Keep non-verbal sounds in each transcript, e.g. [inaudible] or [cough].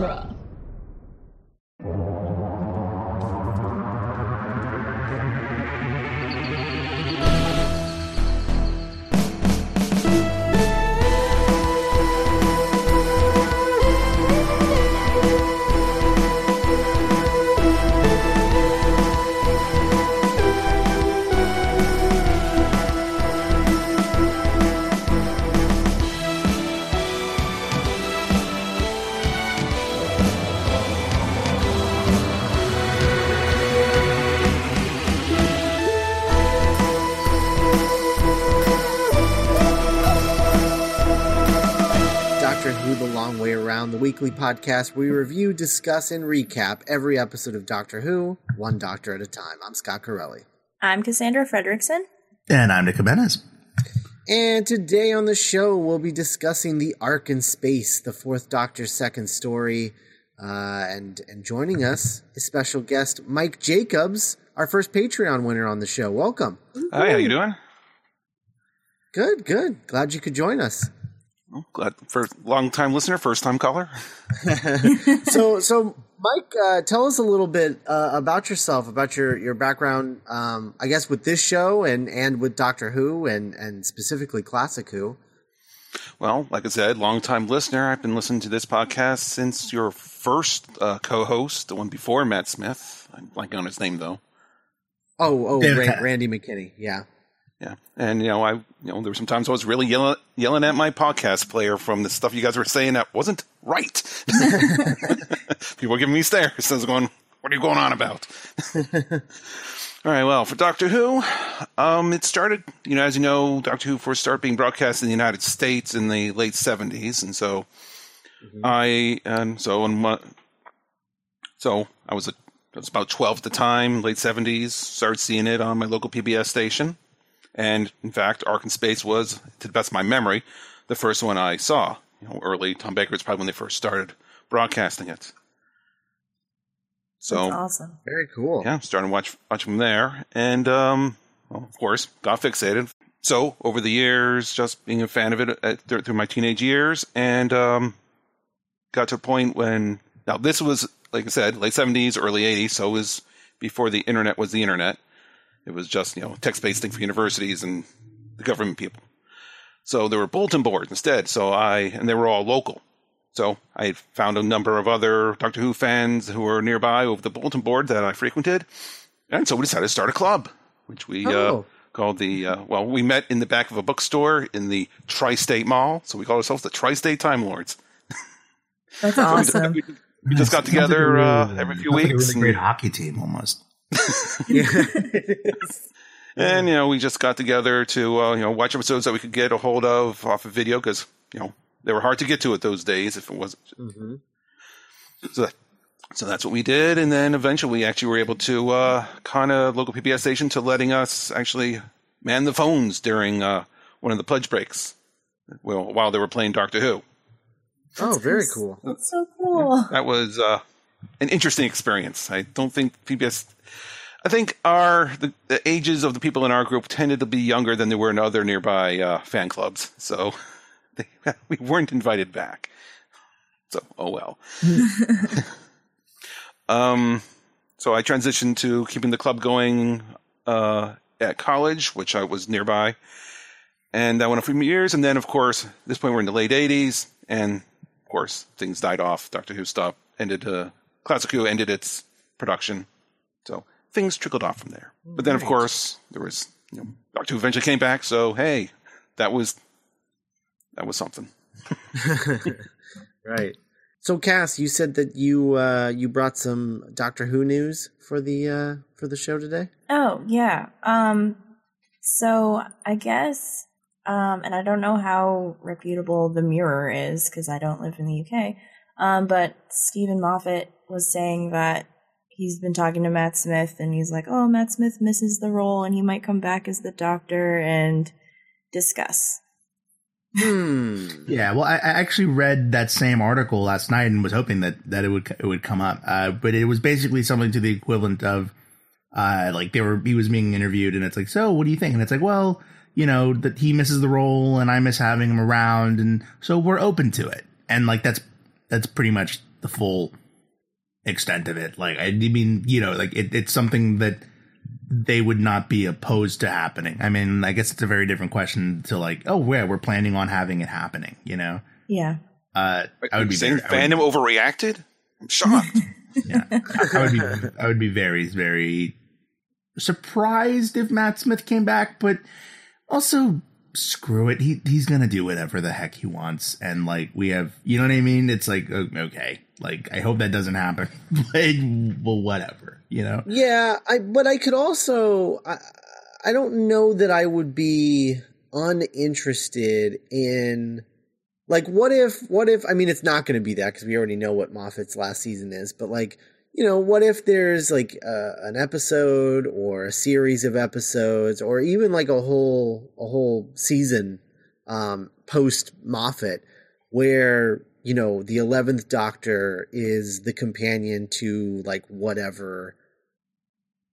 genre. Weekly podcast where we review, discuss, and recap every episode of Doctor Who, one doctor at a time. I'm Scott Corelli. I'm Cassandra Fredrickson. And I'm Nick Jimenez. And today on the show, we'll be discussing the Ark in Space, the fourth Doctor's second story. Uh, and, and joining us is special guest Mike Jacobs, our first Patreon winner on the show. Welcome. Hi, how are you doing? Good, good. Glad you could join us. Oh, glad for long time listener, first time caller. [laughs] [laughs] so so Mike, uh, tell us a little bit uh, about yourself, about your your background. Um, I guess with this show and and with Doctor Who and and specifically Classic Who. Well, like I said, long time listener. I've been listening to this podcast since your first uh, co-host, the one before Matt Smith. I'm blanking on his name though. Oh oh, David Randy McKinney. Yeah. Yeah, and you know, I you know there were some times I was really yelling yelling at my podcast player from the stuff you guys were saying that wasn't right. [laughs] People were giving me stares. I was going, "What are you going on about?" [laughs] All right, well, for Doctor Who, um, it started, you know, as you know, Doctor Who first started being broadcast in the United States in the late '70s, and so I, and so and my, so I was a, I was about 12 at the time, late '70s. Started seeing it on my local PBS station. And in fact, Ark in Space was, to the best of my memory, the first one I saw. You know, early Tom Baker was probably when they first started broadcasting it. So That's awesome. Very cool. yeah, started to watch watch from there, and um, well, of course, got fixated. So over the years, just being a fan of it uh, through, through my teenage years, and um, got to a point when now this was like I said, late seventies, early eighties, so it was before the internet was the internet. It was just you know text based thing for universities and the government people. So there were bulletin boards instead. So I and they were all local. So I found a number of other Doctor Who fans who were nearby over the bulletin board that I frequented, and so we decided to start a club, which we Oh. uh, called the uh, well, we met in the back of a bookstore in the Tri-State Mall. So we called ourselves the Tri-State Time Lords. That's awesome. [laughs] We just got Sounds like together uh, every few sounds like weeks. a really great hockey team, almost. Yeah. [laughs] And you know, we just got together to uh, you know watch episodes that we could get a hold of off of video because you know they were hard to get to at those days if it wasn't. hmm So that, so that's what we did, and then eventually we actually were able to uh, con a local PBS station to letting us actually man the phones during uh, one of the pledge breaks. Well, while they were playing Doctor Who, Oh, very cool. That's so cool. that was uh, an interesting experience. I don't think PBS. I think our the, the ages of the people in our group tended to be younger than they were in other nearby uh, fan clubs, so [laughs] they, we weren't invited back. So oh well. [laughs] um, so I transitioned to keeping the club going uh, at college, which I was nearby, and that went on for years. And then, of course, at this point we're in the late '80s, and of course things died off. Doctor Who stopped, ended. Uh, Classic Who ended its production, so things trickled off from there. But then, of course, there was you know, Doctor Who eventually came back. So hey, that was that was something. [laughs] Right. So, Cass, you said that you uh, you brought some Doctor Who news for the uh, for the show today. Oh, yeah. Um so I guess um and I don't know how reputable the mirror is cuz I don't live in the UK. Um but Steven Moffat was saying that he's been talking to Matt Smith and he's like, "Oh, Matt Smith misses the role and he might come back as the doctor and discuss." Hmm. Yeah, well, I, I actually read that same article last night and was hoping that, that it would it would come up. Uh, but it was basically something to the equivalent of, uh, like they were he was being interviewed and it's like, so what do you think? And it's like, well, you know that he misses the role and I miss having him around, and so we're open to it. And like that's that's pretty much the full extent of it. Like I mean, you know, like it, it's something that they would not be opposed to happening. I mean, I guess it's a very different question to like, oh, yeah, we're planning on having it happening. You know? Yeah. Uh, I would be saying very- I would- fandom overreacted. I'm shocked. [laughs] [laughs] yeah, I would be, I would be very, very surprised if Matt Smith came back, but also screw it. He he's gonna do whatever the heck he wants, and like we have, you know what I mean? It's like okay, like I hope that doesn't happen, [laughs] but well, whatever, you know? Yeah, I but I could also I I don't know that I would be uninterested in like what if what if I mean it's not going to be that because we already know what Moffat's last season is, but like you know what if there's like uh, an episode or a series of episodes or even like a whole a whole season um, post Moffat where you know the 11th doctor is the companion to like whatever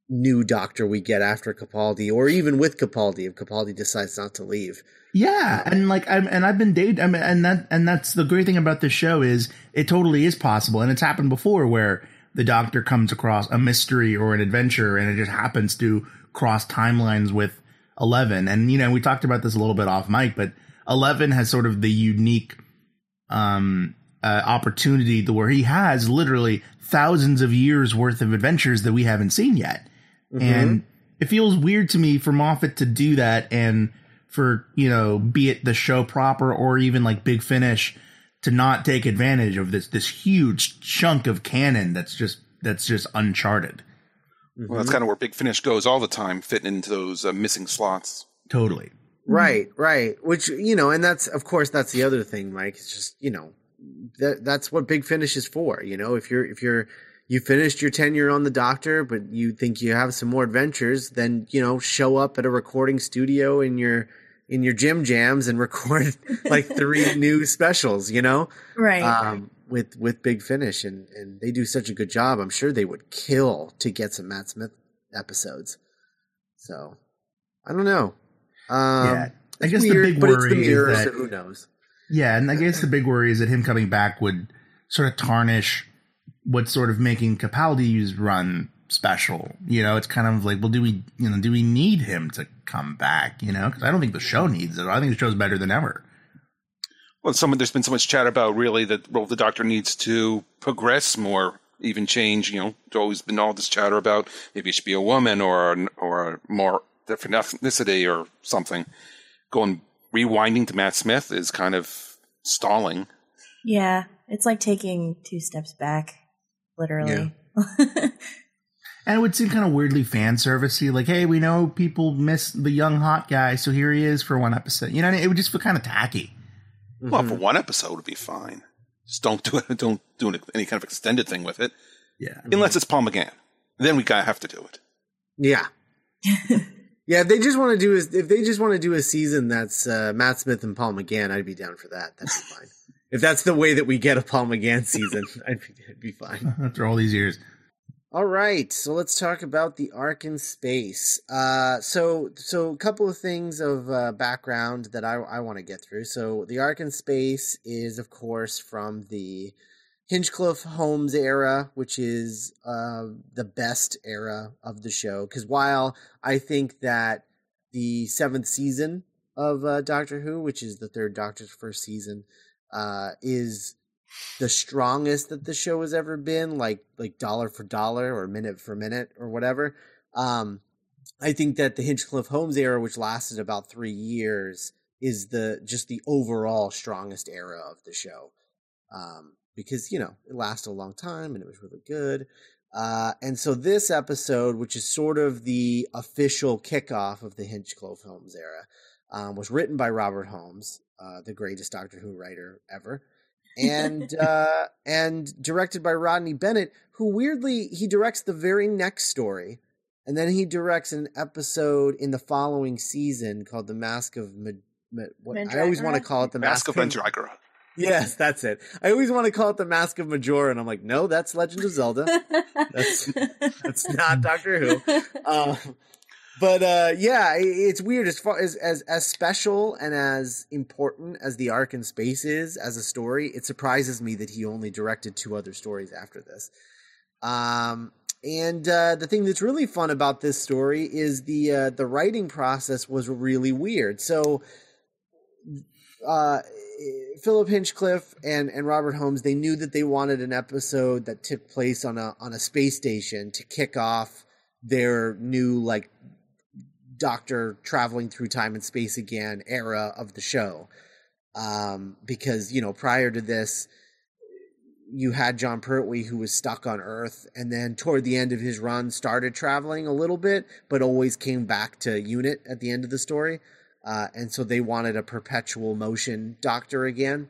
new doctor we get after Capaldi or even with Capaldi if Capaldi decides not to leave Yeah, and like I'm and I've been dating. I mean, and that and that's the great thing about this show is it totally is possible, and it's happened before where the Doctor comes across a mystery or an adventure, and it just happens to cross timelines with Eleven. And you know, we talked about this a little bit off mic, but Eleven has sort of the unique um uh, opportunity to where he has literally thousands of years worth of adventures that we haven't seen yet. And it feels weird to me for Moffat to do that and for, you know, be it the show proper or even like Big Finish to not take advantage of this this huge chunk of canon that's just that's just uncharted. Well, that's kind of where Big Finish goes all the time, fitting into those uh, missing slots. Totally. Right, right. Which you know, and that's of course that's the other thing, Mike. It's just you know that that's what Big Finish is for. You know, if you're if you're you finished your tenure on the Doctor, but you think you have some more adventures, then you know show up at a recording studio in your in your gym jams and record [laughs] like three [laughs] new specials. You know, Right. um, with with Big Finish, and and they do such a good job. I'm sure they would kill to get some Matt Smith episodes. So I don't know. Um, yeah. I guess weird, the big but the worry mirror, is so that who knows? Yeah, and I guess the big worry is that him coming back would sort of tarnish what's sort of making Capaldi's run special. You know, it's kind of like, well, do we, you know, do we need him to come back? You know, because I don't think the show needs it. I think the show's better than ever. Well, some there's been so much chat about really that role the Doctor needs to progress more, even change. You know, there's always been all this chatter about maybe it should be a woman or a, or a more different ethnicity or something. Going rewinding to Matt Smith is kind of stalling. yeah. It's like taking two steps back, literally. [laughs] And it would seem kind of weirdly fan servicey, like, hey, we know people miss the young hot guy, so here he is for one episode. You know, what I mean? it would just feel kind of tacky. Well, Mm-hmm. for one episode it'd be fine. Just don't do it. [laughs] Don't do any kind of extended thing with it, Yeah. unless it's Paul McGann. Then we gotta have to do it. Yeah. [laughs] yeah, if they just want to do is if they just want to do a season that's uh, Matt Smith and Paul McGann, I'd be down for that. That'd be fine. if that's the way that we get a Paul McGann season, [laughs] I'd be, I'd be fine. After all these years. All right, so let's talk about the Ark in space. Uh, so, so a couple of things of uh, background that I, I want to get through. So, the Ark in space is, of course, from the Hinchcliffe Holmes era, which is uh, the best era of the show. Because while I think that the seventh season of uh, Doctor Who, which is the third Doctor's first season, uh, is the strongest that the show has ever been, like like dollar for dollar or minute for minute or whatever. Um, I think that the Hinchcliffe Holmes era, which lasted about three years, is the just the overall strongest era of the show. Um, because you know it lasted a long time and it was really good. Uh, and so this episode, which is sort of the official kickoff of the Hinchcliffe Holmes era, um, was written by Robert Holmes, uh, the greatest Doctor Who writer ever and uh, and directed by Rodney Bennett, who weirdly he directs the very next story, and then he directs an episode in the following season called "The Mask of." Ma- Ma- what, I always want to call it the Mask of of Mandragora. Yes, that's it. I always want to call it the Mask of Majora, and I'm like, no, that's Legend of Zelda. [laughs] That's that's not Doctor Who. Um, [laughs] but uh, yeah, it's weird as far as, as as special and as important as the Ark in space is as a story. It surprises me that he only directed two other stories after this. Um, and uh, the thing that's really fun about this story is the uh, the writing process was really weird. So, uh, Philip Hinchcliffe and, and Robert Holmes they knew that they wanted an episode that took place on a on a space station to kick off their new like doctor traveling through time and space again era of the show. Um, because, you know, prior to this, you had Jon Pertwee who was stuck on Earth and then toward the end of his run started traveling a little bit, but always came back to unit at the end of the story. Uh, and so they wanted a perpetual motion doctor again.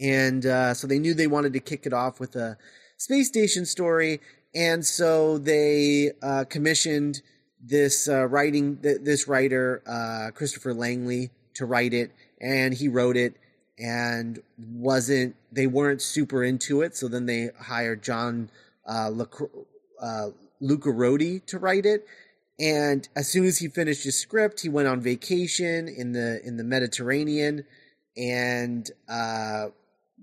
And uh, so they knew they wanted to kick it off with a space station story. And so they uh, commissioned this uh, writing th- this writer uh, Christopher Langley to write it, and he wrote it and wasn't they weren't super into it. So then they hired John uh, uh, Lucarotti to write it. And as soon as he finished his script, he went on vacation in the in the Mediterranean, and uh,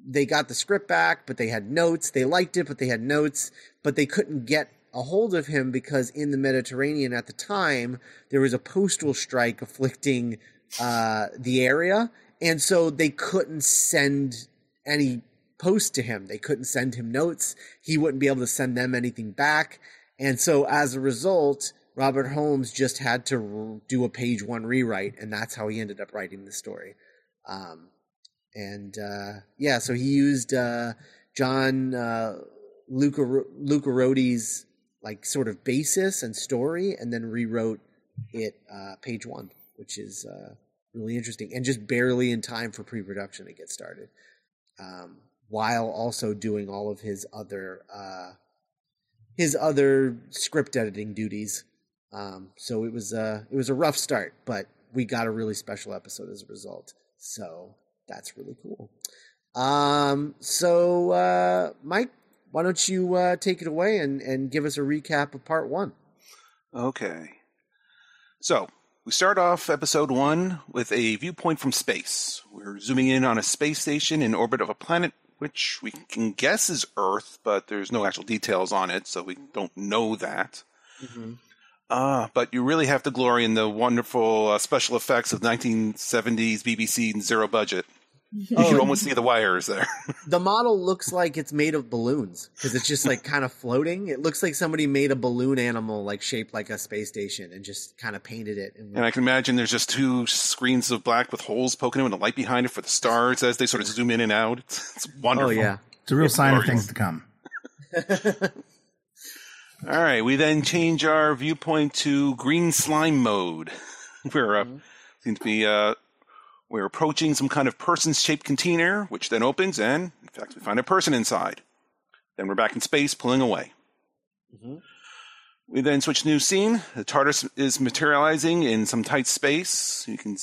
they got the script back, but they had notes. They liked it, but they had notes, but they couldn't get a hold of him because in the Mediterranean at the time there was a postal strike afflicting uh, the area, and so they couldn't send any post to him. They couldn't send him notes. He wouldn't be able to send them anything back, and so as a result. Robert Holmes just had to do a page one rewrite, and that's how he ended up writing the story. Um, and uh, yeah, so he used uh, John uh, Luca Lucarotti's like sort of basis and story, and then rewrote it uh, page one, which is uh, really interesting and just barely in time for pre-production to get started, um, while also doing all of his other uh, his other script editing duties. Um, so it was uh, it was a rough start, but we got a really special episode as a result. So that's really cool. Um, so uh, Mike, why don't you uh, take it away and, and give us a recap of part one? Okay. So, we start off episode one with a viewpoint from space. We're zooming in on a space station in orbit of a planet which we can guess is Earth, but there's no actual details on it, so we don't know that. Mm-hmm. Uh, but you really have to glory in the wonderful uh, special effects of 1970s BBC zero budget. You can almost see the wires there. [laughs] the model looks like it's made of balloons because it's just like kind of floating. It looks like somebody made a balloon animal like shaped like a space station and just kind of painted it. And, and I can imagine there's just two screens of black with holes poking in with a light behind it for the stars as they sort of zoom in and out. [laughs] It's, it's wonderful. Oh yeah, it's a real it's sign glorious. of things to come. [laughs] All right, we then change our viewpoint to green slime mode, where uh, mm-hmm. seems to be uh, we're approaching some kind of person-shaped container, which then opens, and in fact, we find a person inside. Then we're back in space, pulling away. Mm-hmm. We then switch to new scene. The TARDIS is materializing in some tight space. You can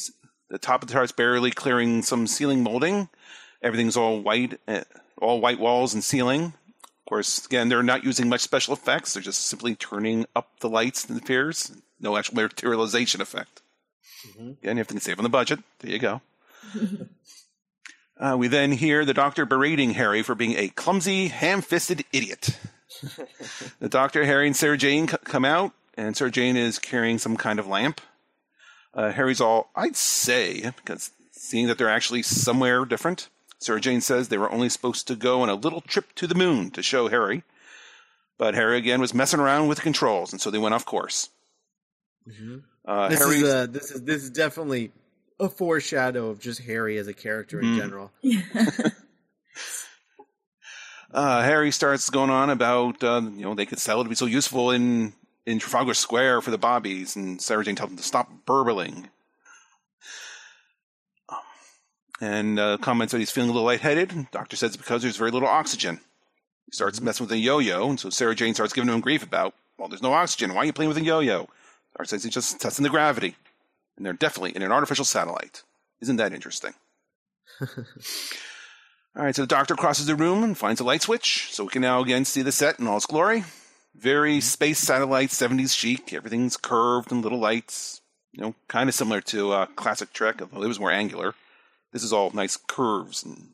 the top of the TARDIS barely clearing some ceiling molding. Everything's all white, eh, all white walls and ceiling. Of course, again, they're not using much special effects. They're just simply turning up the lights and the fears. No actual materialization effect. Mm-hmm. Again, you have to save on the budget. There you go. uh, we then hear the doctor berating Harry for being a clumsy, ham-fisted idiot. [laughs] the doctor, Harry, and Sarah Jane c- come out, and Sarah Jane is carrying some kind of lamp. Uh, Harry's all, I'd say, because seeing that they're actually somewhere different. Sarah Jane says they were only supposed to go on a little trip to the moon to show Harry. But Harry again was messing around with the controls, and so they went off course. Mm-hmm. Uh, this is a, this is this is definitely a foreshadow of just Harry as a character in mm. general. [laughs] [laughs] uh, Harry starts going on about uh, you know they could sell it to be so useful in in Trafalgar Square for the bobbies, and Sarah Jane tells him to stop burbling. Um, and uh, comments that he's feeling a little lightheaded. Doctor says it's because there's very little oxygen. He starts messing with a yo-yo, and so Sarah Jane starts giving him grief about, well, there's no oxygen. Why are you playing with a yo-yo? Our says it's just testing the gravity. And they're definitely in an artificial satellite. Isn't that interesting? [laughs] all right, so the doctor crosses the room and finds a light switch, so we can now again see the set in all its glory. Very space satellite, 70s chic. Everything's curved and little lights. You know, kind of similar to uh, classic Trek, although it was more angular. This is all nice curves. And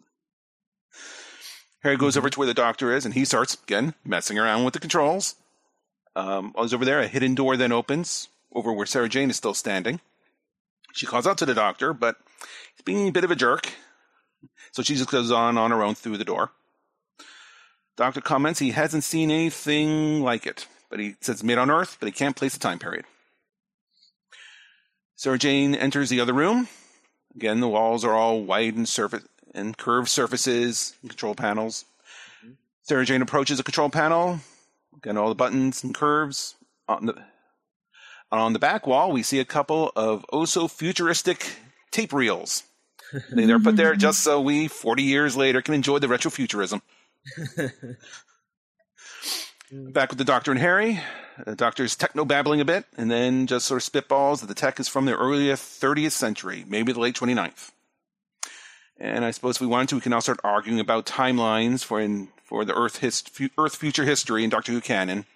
Harry goes over to where the doctor is, and he starts, again, messing around with the controls. Um, while he's over there, a hidden door then opens over where Sarah Jane is still standing. She calls out to the doctor, but he's being a bit of a jerk. So she just goes on on her own through the door. Doctor comments he hasn't seen anything like it, but he says it's made on Earth, but he can't place the time period. Sarah Jane enters the other room. Again, the walls are all white and surface and curved surfaces and control panels. Sarah Jane approaches a control panel. Again, all the buttons and curves. On the on the back wall, we see a couple of oh so futuristic tape reels. They're put there just so we, 40 years later, can enjoy the retrofuturism. [laughs] Back with the Doctor and Harry. The Doctor's techno babbling a bit, and then just sort of spitballs that the tech is from the early 30th century, maybe the late 29th. And I suppose if we wanted to, we can now start arguing about timelines for in, for the Earth hist, Earth future history in Doctor Who canon.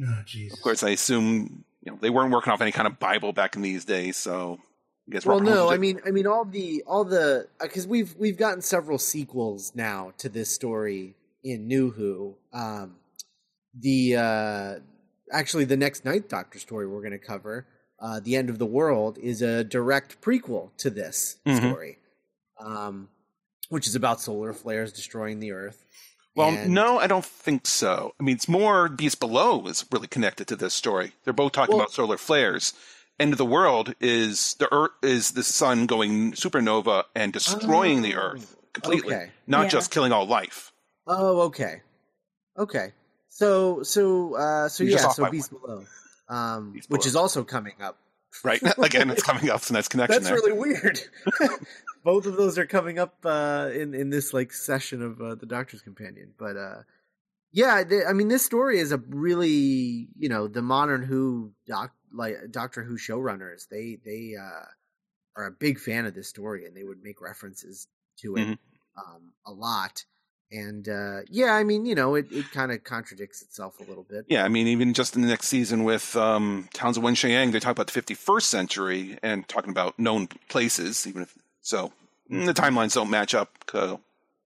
Oh, Of course, I assume you know they weren't working off any kind of Bible back in these days, so I guess. Well, we're no, I mean, I mean, all the all the because we've we've gotten several sequels now to this story in New Who. Um, the uh, actually the next Ninth Doctor story we're going to cover, uh, the end of the world, is a direct prequel to this Mhm. story, um, which is about solar flares destroying the Earth. Well, And- no, I don't think so. I mean, it's more Beast Below is really connected to this story. They're both talking Well- about solar flares. End of the world is the Earth is the sun going supernova and destroying the Oh, Earth completely, okay. not Yeah. just killing all life. Oh, okay, okay. So, so, uh, so You're yeah, so by Beast Below, um, Beast which Below. is also coming up. Right? [laughs] Again, it's coming up, so nice [laughs] connection That's there. really weird. [laughs] Both of those are coming up uh, in in this like session of uh, the Doctor's Companion, but uh, yeah, th- I mean, this story is a really you know the modern Who doc like Doctor Who showrunners. They they uh, are a big fan of this story, and they would make references to it Mhm. um, a lot. And uh, yeah, I mean, you know, it, it kind of contradicts itself a little bit. Yeah, I mean, even just in the next season with um, Talons of Weng-Chiang, they talk about the 51st century and talking about known places, even if so. Mm, The timelines don't match up. Uh,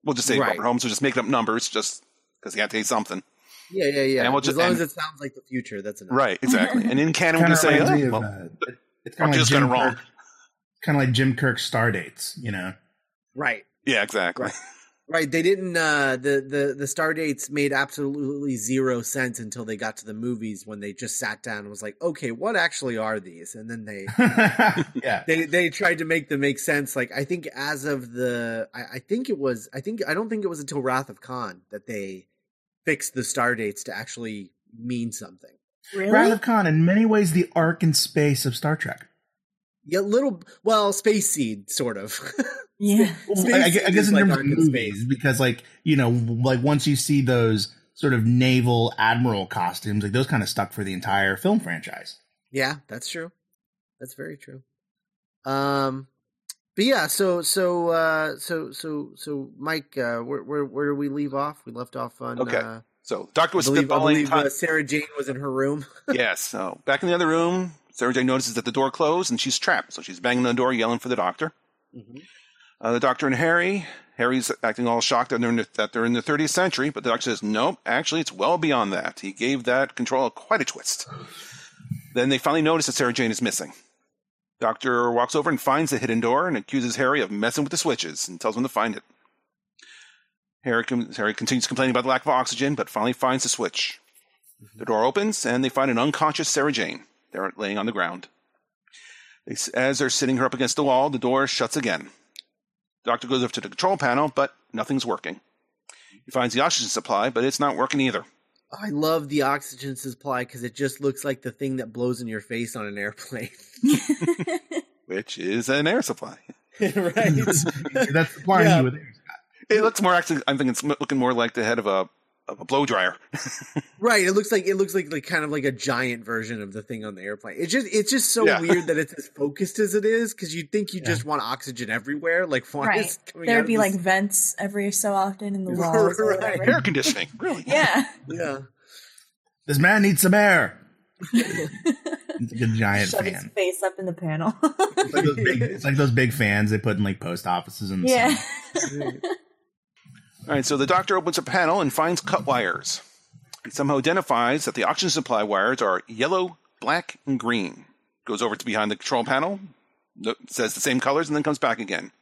we'll just say Right. Robert Holmes will just make up numbers just because he had to say something. Yeah, yeah, yeah. And we'll as just- long and- as it sounds like the future, that's enough. Right, exactly. and in canon, we Kind can of say, oh, of, well, uh, it's I'm kind of like just Jim kinda wrong. Kind of like Jim Kirk's star dates, you know. Right. yeah, exactly. Right. [laughs] Right. They didn't uh the, the the star dates made absolutely zero sense until they got to the movies when they just sat down and was like, okay, what actually are these? And then they [laughs] yeah. they they tried to make them make sense. Like I think as of the I, I think it was I think I don't think it was until Wrath of Khan that they fixed the star dates to actually mean something. Really? Wrath of Khan, in many ways, the Ark and space of Star Trek. Yeah, little well, Space Seed, sort of. [laughs] yeah. Space I, I guess in like terms arc of movies, space. because like you know, like once you see those sort of naval admiral costumes, like those kind of stuck for the entire film franchise. Yeah, that's true. That's very true. Um, but yeah, so so uh, so so so Mike, uh, where where where do we leave off? We left off on. Okay. Uh, So, Doctor I was believe, I spitballing. believe uh, Sarah Jane was in her room. [laughs] yes. So, back in the other room, Sarah Jane notices that the door closed and she's trapped. So, she's banging on the door, yelling for the doctor. Uh, the doctor and Harry. Harry's acting all shocked that they're, in the, that they're in the 30th century, but the doctor says, nope, actually, it's well beyond that. He gave that control quite a twist. then they finally notice that Sarah Jane is missing. Doctor walks over and finds the hidden door and accuses Harry of messing with the switches and tells him to find it. Harry, Harry continues complaining about the lack of oxygen, but finally finds the switch. The door opens and they find an unconscious Sarah Jane. They're laying on the ground. As they're sitting her up against the wall, the door shuts again. Doctor goes over to the control panel, but nothing's working. He finds the oxygen supply, but it's not working either. I love the oxygen supply because it just looks like the thing that blows in your face on an airplane. [laughs] which is an air supply. [laughs] right. That's supplying Yeah. you with air. It looks more actually. I'm thinking it's looking more like the head of a of a blow dryer. [laughs] Right. It looks like it looks like like kind of like a giant version of the thing on the airplane. It's just it's just so Yeah. weird that it's as focused as it is because you'd think you Yeah. just want oxygen everywhere. Like why Right. is coming There'd of be this- like vents every so often in the [laughs] walls. or Right. whatever. Air conditioning, really? [laughs] Yeah. yeah. This man needs some air. He's like a giant Shove his fan. face up in the panel. It's like, those big, it's like those big fans they put in like post offices and stuff. yeah. All right, so the doctor opens a panel and finds cut wires. He somehow identifies that the oxygen supply wires are yellow, black, and green. Goes over to behind the control panel, says the same colors, and then comes back again.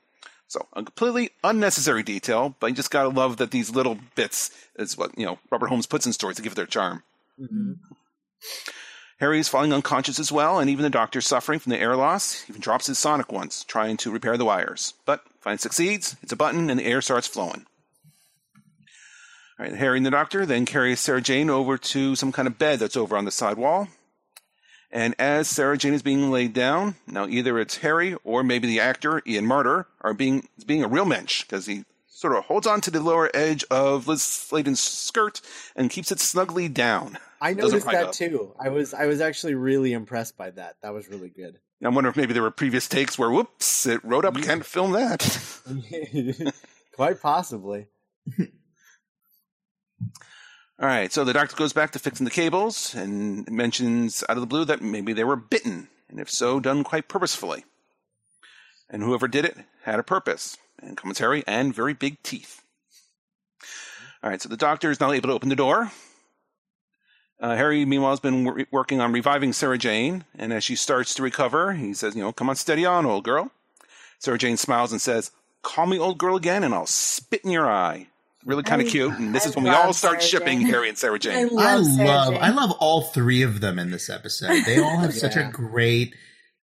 So a completely unnecessary detail, but you just gotta love that these little bits is what you know Robert Holmes puts in stories to give it their charm. Mhm. is falling unconscious as well, and even the doctor's suffering from the air loss. Even drops his sonic once, trying to repair the wires. But finally succeeds, it's a button, and the air starts flowing. All right, Harry and the doctor then carry Sarah Jane over to some kind of bed that's over on the side wall. And as Sarah Jane is being laid down, now either it's Harry or maybe the actor Ian Marter are being is being a real mensch because he sort of holds on to the lower edge of Lis Sladen's skirt and keeps it snugly down. I noticed that up. too. I was I was actually really impressed by that. That was really good. I wonder if maybe there were previous takes where, whoops, it wrote up, can't film that. [laughs] Quite possibly. [laughs] All right, so the doctor goes back to fixing the cables and mentions out of the blue that maybe they were bitten, and if so, done quite purposefully. And whoever did it had a purpose, and commentary, and very big teeth. All right, so the doctor is now able to open the door. Uh, Harry, meanwhile, has been wor- working on reviving Sarah Jane, and as she starts to recover, he says, You know, come on, steady on, old girl. Sarah Jane smiles and says, Call me old girl again, and I'll spit in your eye. Really kind of cute, and this I is when we all start Sarah shipping Jane. Harry and Sarah Jane. I I love Sarah love Jane. I love all three of them in this episode. They all [laughs] have such a great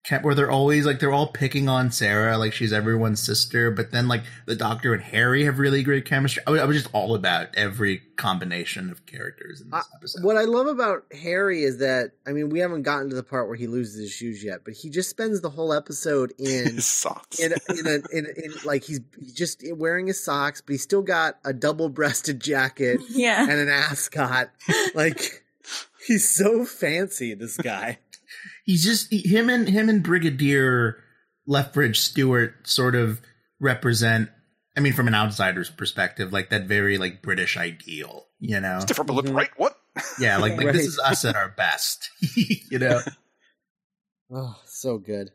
cap where they're always like they're all picking on Sarah like she's everyone's sister, but then like the Doctor and Harry have really great chemistry. I was, I was just all about every combination of characters in this I- episode. What I love about Harry is that I mean we haven't gotten to the part where he loses his shoes yet, but he just spends the whole episode [laughs] in His socks. in a, in, a, in, in like he's he's just wearing his socks, but he's still got a double-breasted jacket [laughs] yeah. and an ascot. Like he's so fancy, this guy. [laughs] He's just he- him and him and Brigadier Lethbridge Stewart sort of represent. I mean, from an outsider's perspective, like that very like British ideal, you know? different but look Mhm. right. What? Yeah, like like Right. this is us at our best, [laughs] you know. Oh, so good.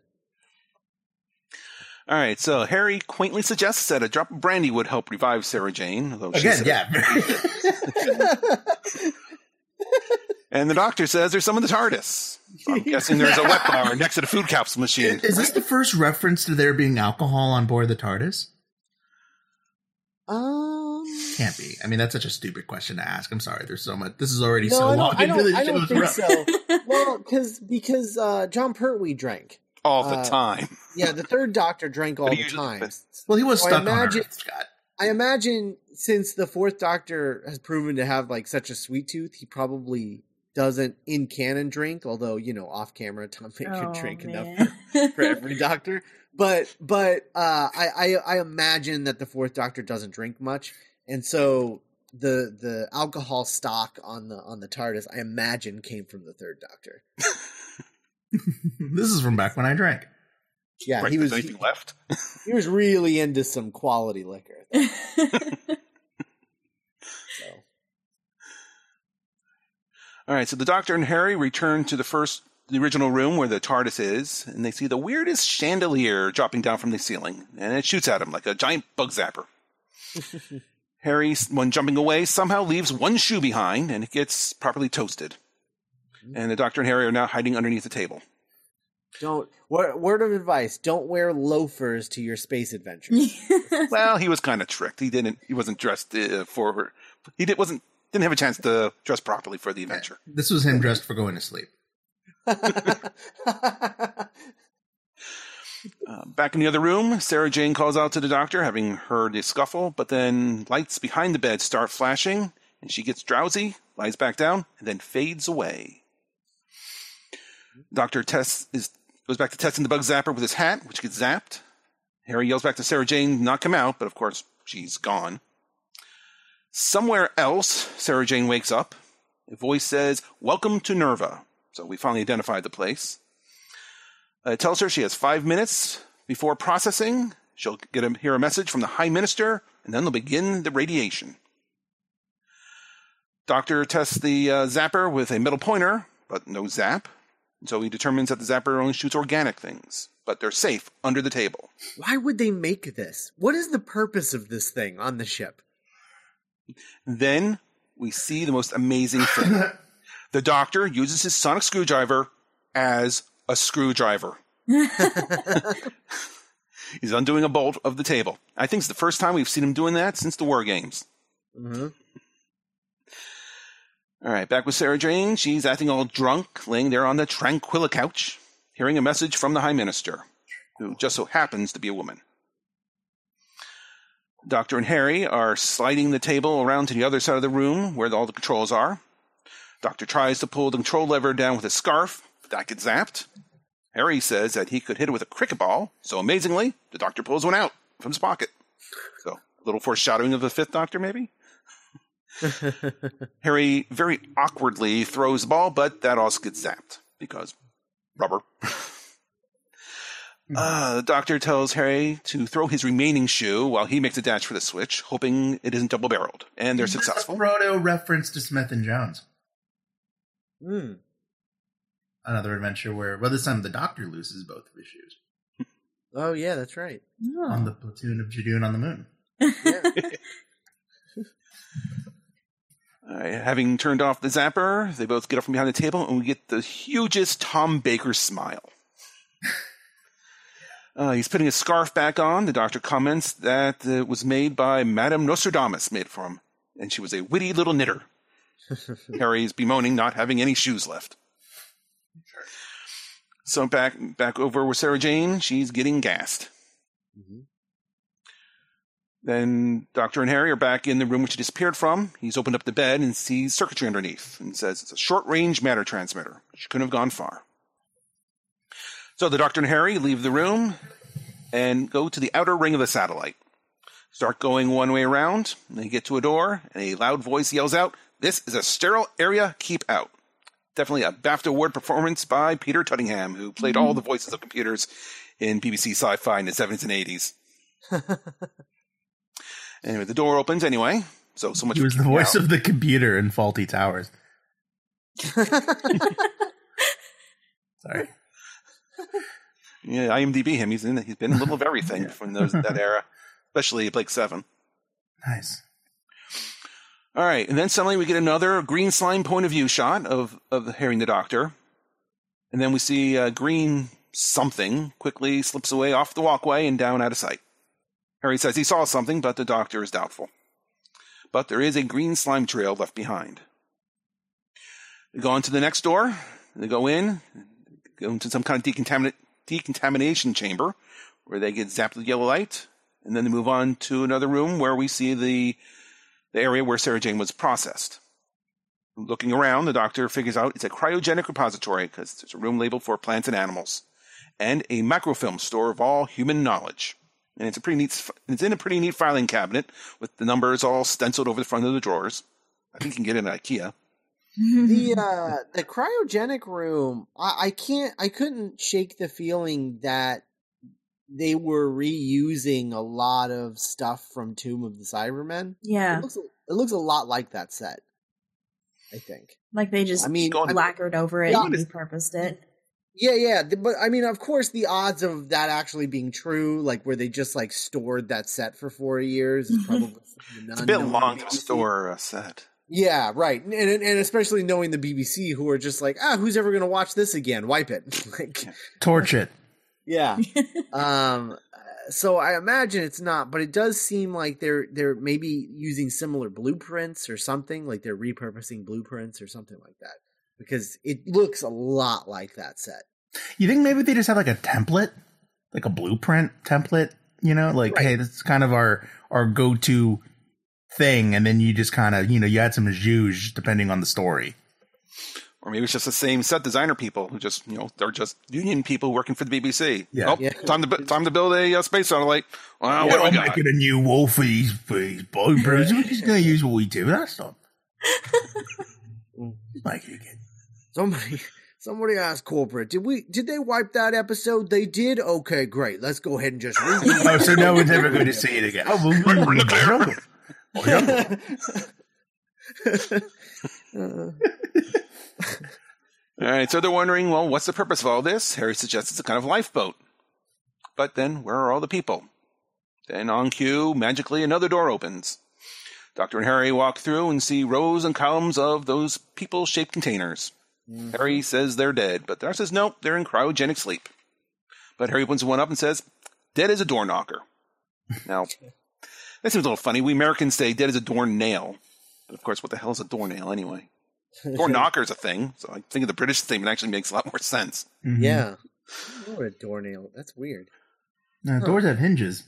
All right, so Harry quaintly suggests that a drop of brandy would help revive Sarah Jane. Although she Again, says- yeah. [laughs] [laughs] And the doctor says there's some in the TARDIS. I'm [laughs] guessing there's a wet bar next to the food capsule machine. Is this the first reference to there being alcohol on board the TARDIS? um, Can't be. I mean, that's such a stupid question to ask. I'm sorry. There's so much. This is already no, so I long don't. I don't, I don't think run. so. [laughs] Well, because because uh, Jon Pertwee drank. All the Uh, time. Yeah, the third Doctor drank all the time. usually- Well, he was So I stuck imagine- on Earth, Scott. I imagine since the fourth Doctor has proven to have like such a sweet tooth, he probably doesn't in canon drink. Although you know, off camera, [laughs] Tom Baker Oh, drink enough for, [laughs] for every [laughs] Doctor. But but uh, I, I I imagine that the fourth Doctor doesn't drink much, and so the the alcohol stock on the on the TARDIS, I imagine, came from the third Doctor. this is from back when I drank. Yeah, right, he was there's he, left? he was really into some quality liquor. All right, so the doctor and Harry return to the first, the original room where the TARDIS is, and they see the weirdest chandelier dropping down from the ceiling, and it shoots at him like a giant bug zapper. [laughs] Harry, when jumping away, somehow leaves one shoe behind, and it gets properly toasted. And the doctor and Harry are now hiding underneath the table. Don't word, word of advice: don't wear loafers to your space adventures. [laughs] Well, he was kind of tricked. He didn't. He wasn't dressed uh, for. He did, wasn't. Didn't have a chance to dress properly for the adventure. This was him dressed for going to sleep. [laughs] Uh, back in the other room, Sarah Jane calls out to the doctor, having heard a scuffle, but then lights behind the bed start flashing, and she gets drowsy, lies back down, and then fades away. Doctor tests is goes back to testing the bug zapper with his hat, which gets zapped. Harry yells back to Sarah Jane, to knock him out, but of course she's gone. Somewhere else, Sarah Jane wakes up. A voice says, "Welcome to Nerva." So we finally identified the place. Uh, it tells her she has five minutes before processing. She'll get a, hear a message from the High Minister, and then they'll begin the radiation. Doctor tests the uh, zapper with a metal pointer, but no zap. So he determines that the zapper only shoots organic things, but they're safe under the table. Why would they make this? What is the purpose of this thing on the ship? Then we see the most amazing thing. [coughs] the doctor uses his sonic screwdriver as a screwdriver. [laughs] He's undoing a bolt of the table. I think it's the first time we've seen him doing that since the War Games. Mm-hmm. All right, back with Sarah Jane. She's acting all drunk, laying there on the tranquilla couch, hearing a message from the High Minister, who just so happens to be a woman. Doctor and Harry are sliding the table around to the other side of the room where all the controls are. Doctor tries to pull the control lever down with a scarf, but that gets zapped. Harry says that he could hit it with a cricket ball, so amazingly, the Doctor pulls one out from his pocket. So, a little foreshadowing of the fifth Doctor, maybe? [laughs] Harry very awkwardly throws the ball, but that also gets zapped because rubber. [laughs] uh, the doctor tells Harry to throw his remaining shoe while he makes a dash for the switch, hoping it isn't double barreled. And they're successful. Proto reference to Smith and Jones. Hmm. Another adventure where, well, this time the doctor loses both of his shoes Oh yeah, that's right. on the platoon of Judoon on the moon. [laughs] All right, having turned off the zapper, they both get up from behind the table, and we get the hugest Tom Baker smile. [laughs] Uh, he's putting his scarf back on. The doctor comments that it was made by Madame Nostradamus, made for him, and she was a witty little knitter. [laughs] Harry's bemoaning not having any shoes left. So back back over with Sarah Jane, she's getting gassed. Mhm. Then Doctor and Harry are back in the room which he disappeared from. He's opened up the bed and sees circuitry underneath and says it's a short range matter transmitter. She couldn't have gone far. So the Doctor and Harry leave the room and go to the outer ring of the satellite. Start going one way around. And they get to a door, and a loud voice yells out, This is a sterile area, keep out. Definitely a BAFTA Award performance by Peter Tuddenham, who played all the mm. voices of computers in BBC sci fi in the 70s and 80s. [laughs] anyway, the door opens anyway. So, so much He for was the voice out. of the computer in Fawlty Towers. [laughs] Sorry. Yeah, IMDb him. He's in. He's been in a little of everything [laughs] from those that era, especially Blake Seven. Nice. All right, and then suddenly we get another green slime point of view shot of of Harry and the Doctor, and then we see uh, green something quickly slips away off the walkway and down out of sight. Harry says he saw something, but the Doctor is doubtful. But there is a green slime trail left behind. They go on to the next door. They go in, Um, go into some kind of decontaminate, decontamination chamber where they get zapped with yellow light, and then they move on to another room where we see the the area where Sarah Jane was processed. Looking around, the doctor figures out it's a cryogenic repository because there's a room labeled for plants and animals, and a microfilm store of all human knowledge. And it's a pretty neat. It's in a pretty neat filing cabinet with the numbers all stenciled over the front of the drawers. I think you can get it IKEA. The [laughs] uh the cryogenic room I, I can't i couldn't shake the feeling that they were reusing a lot of stuff from tomb of the cybermen yeah, it looks, it looks a lot like that set i think like they just i mean Go on. lacquered over it Yeah. and repurposed it. yeah yeah but i mean of course the odds of that actually being true like where they just like stored that set for four years is [laughs] probably It's a bit long to store a set. Yeah, right, and, and and especially knowing the BBC, who are just like, ah, who's ever going to watch this again? Wipe it. [laughs] like, Torch it. yeah. [laughs] um. So I imagine it's not, but it does seem like they're they're maybe using similar blueprints or something, like they're repurposing blueprints or something like that, because it looks a lot like that set. You think maybe they just have like a template, like a blueprint template? You know, like Right. hey, this is kind of our our go to thing, and then you just kind of you know you add some zhuzh depending on the story. Or maybe it's just the same set designer people who just, you know, they're just union people working for the BBC. Yeah. Oh, Yeah. time to bu- time to build a uh, space satellite. Well, what do We're we got? making a new wall for these for these boy bros. We're just gonna use what we do. That's not. [laughs] Just make it again. Somebody. Somebody asked corporate, did we did they wipe that episode? They did. Okay, great. Let's go ahead and just. reuse [laughs] Oh, so no one's ever going to see it again. [laughs] Oh, well, We're in the clear. Yeah. All right, so they're wondering, well, what's the purpose of all this? Harry suggests it's a kind of lifeboat. But then, where are all the people? Then, on cue, magically another door opens. Doctor and Harry walk through and see rows and columns of those people shaped containers. Harry says they're dead, but the doctor says nope, they're in cryogenic sleep. But Harry opens one up and says, dead as a door knocker. Now, [laughs] that seems a little funny. We Americans say dead as a doornail. But of course, what the hell is a doornail anyway? [laughs] Door knocker is a thing, so I think of the British statement actually makes a lot more sense. Mhm. yeah. What a doornail. That's weird. No, doors have hinges.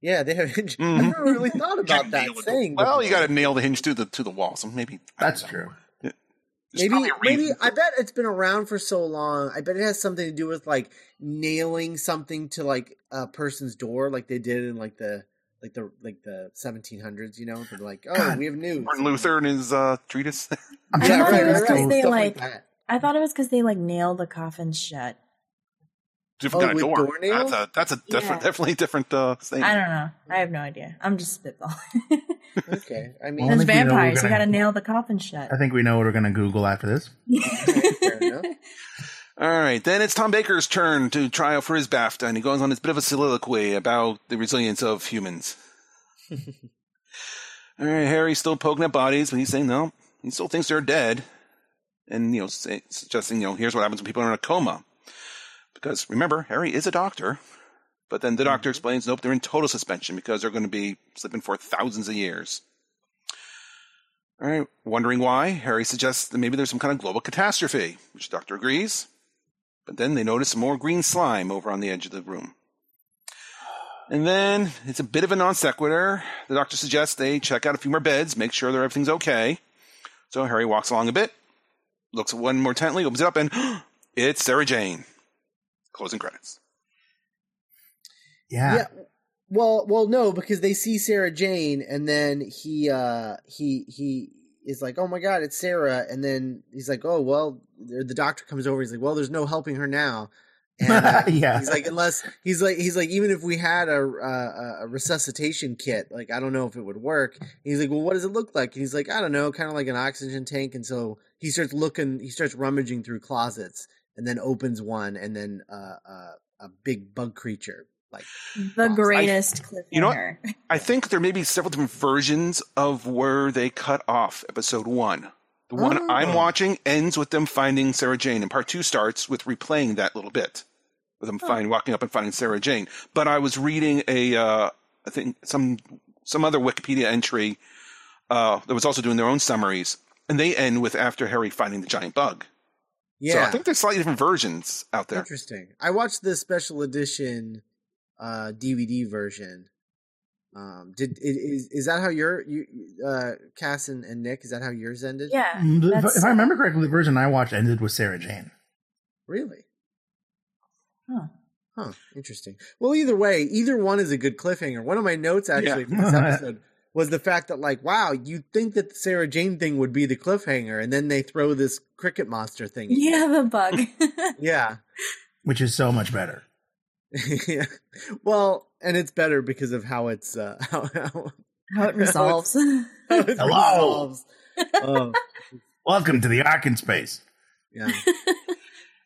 Yeah, they have hinges. I Mhm. never really thought about that Nail it. saying. Well, you got to nail the hinge to the to the wall, so maybe That's true. There's maybe maybe. I bet it's been around for so long. I bet it has something to do with like nailing something to like a person's door, like they did in like the like the like the 1700s. You know, they're like, oh, God. we have news. Martin Luther and his uh, treatise. [laughs] I'm Yeah, thought right, it was right, 'cause right. they, Stuff like- I thought it was because they like nailed the coffin shut. different Oh, kind of with door. doornails? That's a that's a different, Yeah. definitely different uh, thing. I don't know. I have no idea. I'm just spitballing. Okay, I Well, [laughs] mean, I There's think we know vampires. You got to nail the coffin shut. I think we know what we're going to Google after this. fair enough. [laughs] All right, then it's Tom Baker's turn to try out for his BAFTA, and he goes on this bit of a soliloquy about the resilience of humans. [laughs] All right, Harry's still poking at bodies, but he's saying no, he still thinks they're dead, and you know, say, suggesting you know, here's what happens when people are in a coma, because remember, Harry is a doctor, but then the mm-hmm. doctor explains, nope, they're in total suspension because they're going to be sleeping for thousands of years. All right, wondering why, Harry suggests that maybe there's some kind of global catastrophe, which the doctor agrees. But then they notice more green slime over on the edge of the room. And then it's a bit of a non sequitur. The doctor suggests they check out a few more beds, make sure that everything's okay. So Harry walks along a bit, looks at one more intently, opens it up, and [gasps] it's Sarah Jane. Closing credits. Yeah. yeah. Well, well, no, because they see Sarah Jane, and then he, uh, he, he is like, "Oh my God, it's Sarah!" And then he's like, "Oh well." The doctor comes over. He's like, "Well, there's no helping her now." And, uh, [laughs] yeah. He's like, unless he's like, he's like, even if we had a, a a resuscitation kit, like I don't know if it would work. He's like, well, what does it look like? And he's like, I don't know, kind of like an oxygen tank. And so he starts looking, he starts rummaging through closets, and then opens one, and then uh, uh, a big bug creature, like the greatest cliffhanger. You know what? [laughs] I think there may be several different versions of where they cut off episode one. The one Oh. I'm watching ends with them finding Sarah Jane, and part two starts with replaying that little bit, with them find, walking up and finding Sarah Jane. But I was reading a, uh, I think some some other Wikipedia entry uh, that was also doing their own summaries, and they end with after Harry finding the giant bug. yeah, So I think there's slightly different versions out there. Interesting. I watched the special edition uh, DVD version. Um, did i- is is that how your you uh, Cass and, and Nick? Is that how yours ended? Yeah. Mm, the- that's- if I remember correctly, the version I watched ended with Sarah Jane. Really? Huh. Huh. Interesting. Well, either way, either one is a good cliffhanger. One of my notes actually Yeah. for this [laughs] episode was the fact that, like, wow, you'd think that the Sarah Jane thing would be the cliffhanger, and then they throw this cricket monster thing. in. Yeah, the bug. [laughs] Yeah. which is so much better. [laughs] yeah. Well, and it's better because of how it's uh, [laughs] how, how, How it [laughs] resolves. how it Hello. resolves. Oh, Welcome to the Ark in Space. yeah.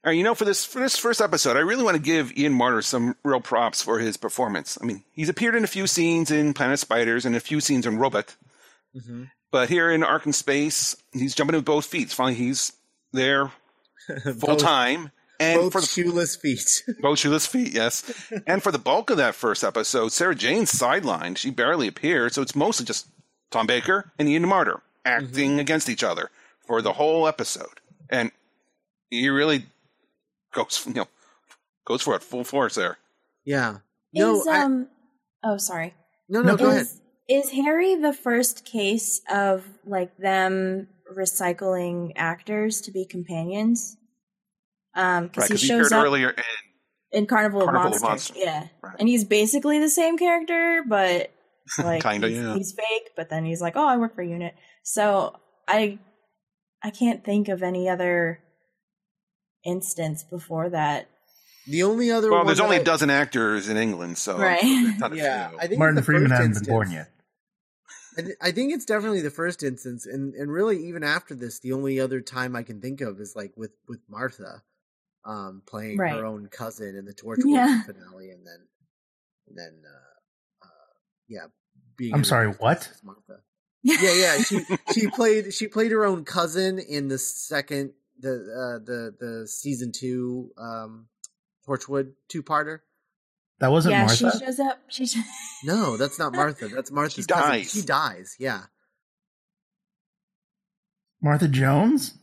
All right, you know, for this for this first episode, I really want to give Ian Marter some real props for his performance. I mean, he's appeared in a few scenes in Planet Spiders and a few scenes in Robot, hmm but here in Ark in Space, he's jumping with both feet. Finally, he's there full time, and both for the shoeless feet. [laughs] both shoeless feet, yes. and for the bulk of that first episode, Sarah Jane's sidelined. She barely appeared, so it's mostly just Tom Baker and Ian Marter acting against each other for the whole episode, and he really goes, you know, goes for it full force there. yeah. No, is, I, um, oh, sorry. no, no. No, Go ahead. Is, is Harry the first case of like them recycling actors to be companions? Um, because Right, he because he shows up earlier in in Carnival, Carnival of of Monsters. Monsters. Yeah, Right. and he's basically the same character, but [laughs] like Kinda, he's, yeah. he's fake. But then he's like, "Oh, I work for Unit." So I, I can't think of any other instance before that. The only other Well, one there's only I- a dozen actors in England, so Right. there's not a Yeah. I think Martin Freeman hasn't been born yet. I, th- I think it's definitely the first instance, and and really even after this, the only other time I can think of is like with with Martha, um, playing Right. her own cousin in the [laughs] Torchwood Yeah. finale, and then and then uh, uh, yeah, being I'm sorry, what? Martha. [laughs] Yeah, yeah, she she played she played her own cousin in the second the uh, the the season two um, Torchwood two parter. That wasn't yeah, Martha. she shows up. She sh- [laughs] No, that's not Martha. That's Martha's She cousin. dies. She dies. Yeah, Martha Jones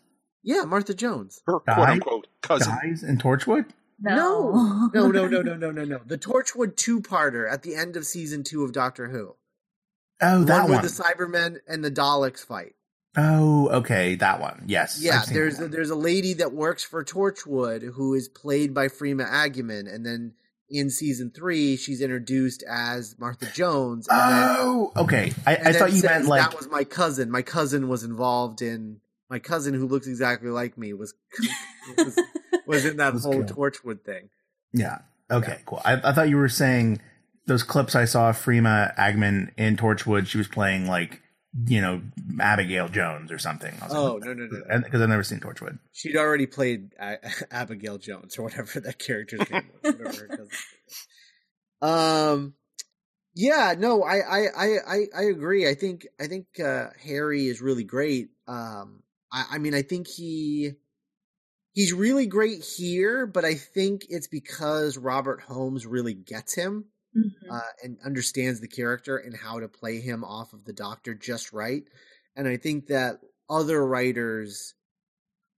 yeah, Martha Jones. Her Died? quote unquote cousin. dies in Torchwood. No, no, no, no, no, [laughs] no, no, no. The Torchwood two-parter at the end of season two of Doctor Who. Oh, that one one. where the Cybermen and the Daleks fight. oh, okay, that one. Yes. Yeah, there's a, there's a lady that works for Torchwood who is played by Freema Agyeman, and then in season three she's introduced as Martha Jones. And then, Oh, okay. I, I thought you says, meant like that was my cousin. My cousin was involved in my cousin who looks exactly like me was [laughs] was, was in that Was whole killed. Torchwood thing. Yeah. Okay, cool. I, I thought you were saying those clips I saw of Freema Agyeman in Torchwood, she was playing like, you know, Abigail Jones or something. Oh like, no no no! no. Because I've never seen Torchwood. She'd already played A- [laughs] Abigail Jones or whatever that character's name was. Whatever her cousin's name was. Um, yeah, no, I, I, I, I, I agree. I think, I think uh, Harry is really great. Um, I, I mean, I think he, he's really great here, but I think it's because Robert Holmes really gets him Mhm. uh, and understands the character and how to play him off of the doctor just right. And I think that other writers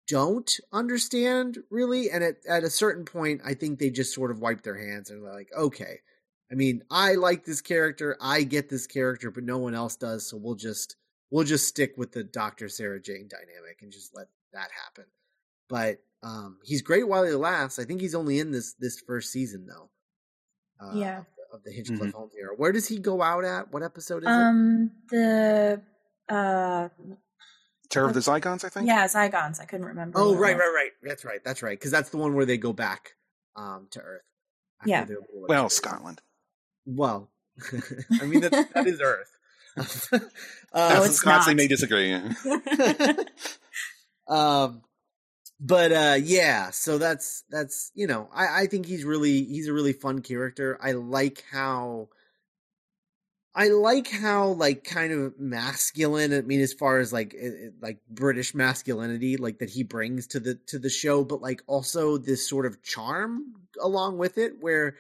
don't understand really. And at, at a certain point, I think they just sort of wipe their hands and they're like, okay, I mean, I like this character, I get this character, but no one else does. So we'll just, we'll just stick with the Dr. Sarah Jane dynamic and just let that happen. But, um, he's great while he lasts. I think he's only in this, this first season though. Uh, Yeah. of the- Of the Hinchcliffe Holmes era. Where does he go out at? What episode is it? Um, the uh, Terror of the Zygons, I think. yeah, Zygons. I couldn't remember. Oh, right, right, right. That's right. That's right. Because that's the one where they go back um, to Earth. after Yeah. Well, Scotland. Well, [laughs] I mean that, that is Earth. No, uh, it's Scots, not. may disagree. [laughs] um, but uh, yeah. So that's that's you know I I think he's really he's a really fun character. I like how. I like how like kind of masculine. I mean, as far as like it- it- like British masculinity, like that he brings to the to the show, but like also this sort of charm along with it, where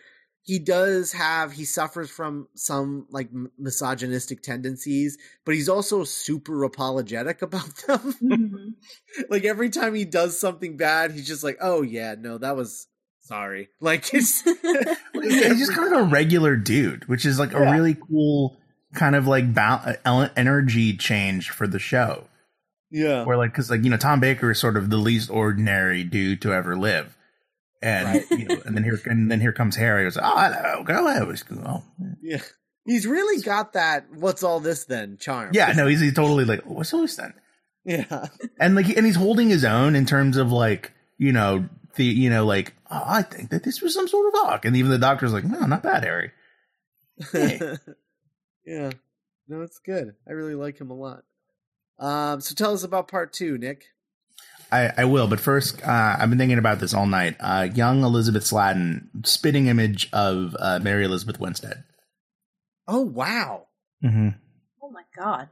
he does have he suffers from some like misogynistic tendencies, but he's also super apologetic [laughs] about them. Mhm. [laughs] like every time he does something bad, he's just like, "Oh yeah, no, that was sorry." [laughs] Like it's Yeah, he's just kind of a regular dude, which is like a really cool kind of like ba- energy change for the show. yeah, Where like, because like you know, Tom Baker is sort of the least ordinary dude to ever live, and Right. you know, and then here and then here comes Harry. Like, oh, hello, go ahead, what's going yeah. He's really got that. What's all this then? Charm. Yeah, no, he's, he's totally like, what's all this then? yeah, And like, and he's holding his own in terms of like, you know, the you know, like, oh, I think that this was some sort of hawk, and even the doctor's like, no, not bad, Harry. [laughs] Hey. yeah. No, it's good. I really like him a lot. Um, so tell us about part two, Nick. I, I will, but first, uh, I've been thinking about this all night. Uh, young Elizabeth Sladen, spitting image of uh, Mary Elizabeth Winstead. Oh wow, Mm-hmm. oh my god.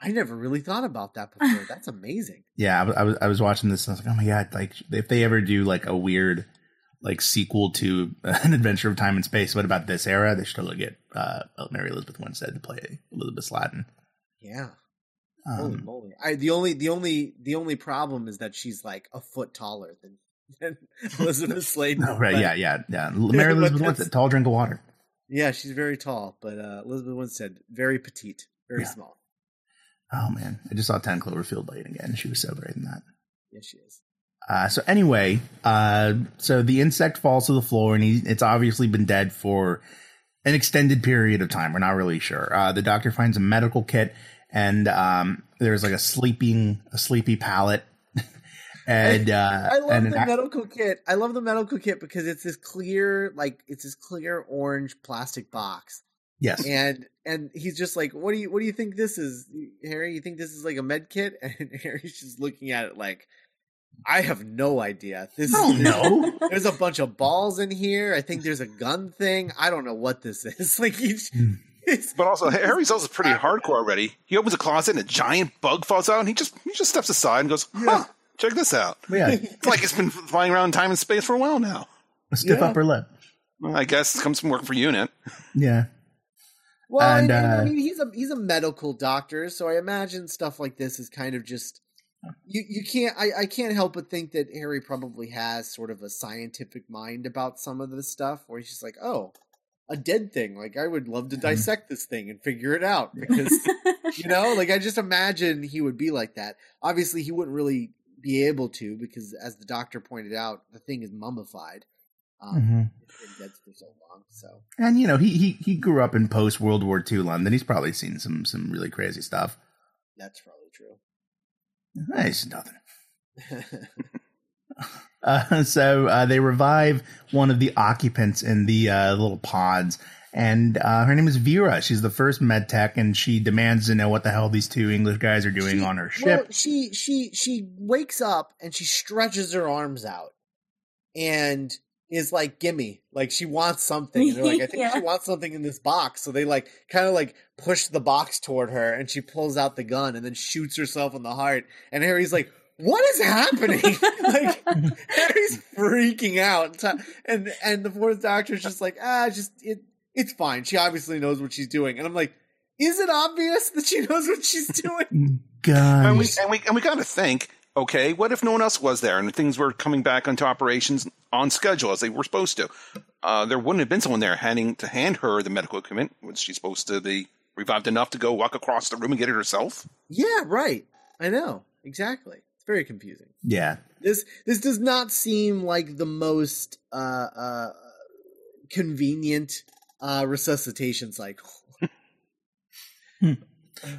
I never really thought about that before. [laughs] That's amazing. Yeah, I, was- I was I was watching this and I was like, oh my god! Like if they ever do like a weird like sequel to [laughs] an Adventure of Time and Space, what about this era? They should totally get uh, Mary Elizabeth Winstead to play Elizabeth Sladen. Yeah. Holy Um, moly! I the only the only the only problem is that she's like a foot taller than, [laughs] than [laughs] Elizabeth Sladen. no, right? but- Yeah, yeah, yeah. [laughs] Mary Elizabeth Winstead, tall drink of water. yeah, she's very tall, but uh, Elizabeth Winstead very petite, very Yeah. small. Oh man, I just saw Ten Cloverfield Lane again. She was so great in that. Yes, she is. Uh, so anyway, uh, so the insect falls to the floor, and he, it's obviously been dead for an extended period of time. We're not really sure. Uh, the doctor finds a medical kit, and um, there's like a sleeping a sleepy pallet, [laughs] and uh, I love and an the ac- medical kit. I love the medical kit because it's this clear, like it's this clear orange plastic box, Yes. and and he's just like, "What do you what do you think this is, Harry? You think this is like a med kit?" [laughs] And Harry's just looking at it like, "I have no idea. This I don't is know. [laughs] There's a bunch of balls in here. I think there's a gun thing. I don't know what this is. Like he's, [laughs] But also, Harry's also pretty hardcore already. He opens a closet and a giant bug falls out, and he just he just steps aside and goes, "Huh, check this out." yeah. It's [laughs] like it's been flying around time and space for a while now. A stiff Yeah. upper lip. Well, I guess it comes from working for UNIT. Yeah. well, And, and, and, uh, I mean, he's a he's a medical doctor, so I imagine stuff like this is kind of just you you can't I, I can't help but think that Harry probably has sort of a scientific mind about some of this stuff, where he's just like, oh. A dead thing, like I would love to dissect this thing and figure it out [laughs] because you know like i just imagine he would be like that obviously he wouldn't really be able to because as the doctor pointed out the thing is mummified um Mhm. it's been dead for so long so And you know, he he he grew up in post World War II London. He's probably seen some some really crazy stuff. that's probably true It's nothing. [laughs] Uh, [laughs] so uh, they revive one of the occupants in the uh, little pods, and uh, her name is Vera. She's the first med tech, and she demands to know what the hell these two English guys are doing She- on her well, ship. she she she wakes up and she stretches her arms out and is like gimme like she wants something and they're like i [laughs] think Yeah. she wants something in this box so they like kind of like push the box toward her and she pulls out the gun and then shoots herself in the heart and harry's like what is happening [laughs] like harry's freaking out and and the fourth doctor's just like ah just it it's fine she obviously knows what she's doing and i'm like is it obvious that she knows what she's doing [laughs] And we and we and we got to think. Okay, what if no one else was there and things were coming back into operations on schedule as they were supposed to? Uh, there wouldn't have been someone there handing to hand her the medical equipment. Was she supposed to be revived enough to go walk across the room and get it herself? Yeah, right. I know. Exactly. Very confusing. Yeah. This this does not seem like the most uh uh convenient uh resuscitation cycle.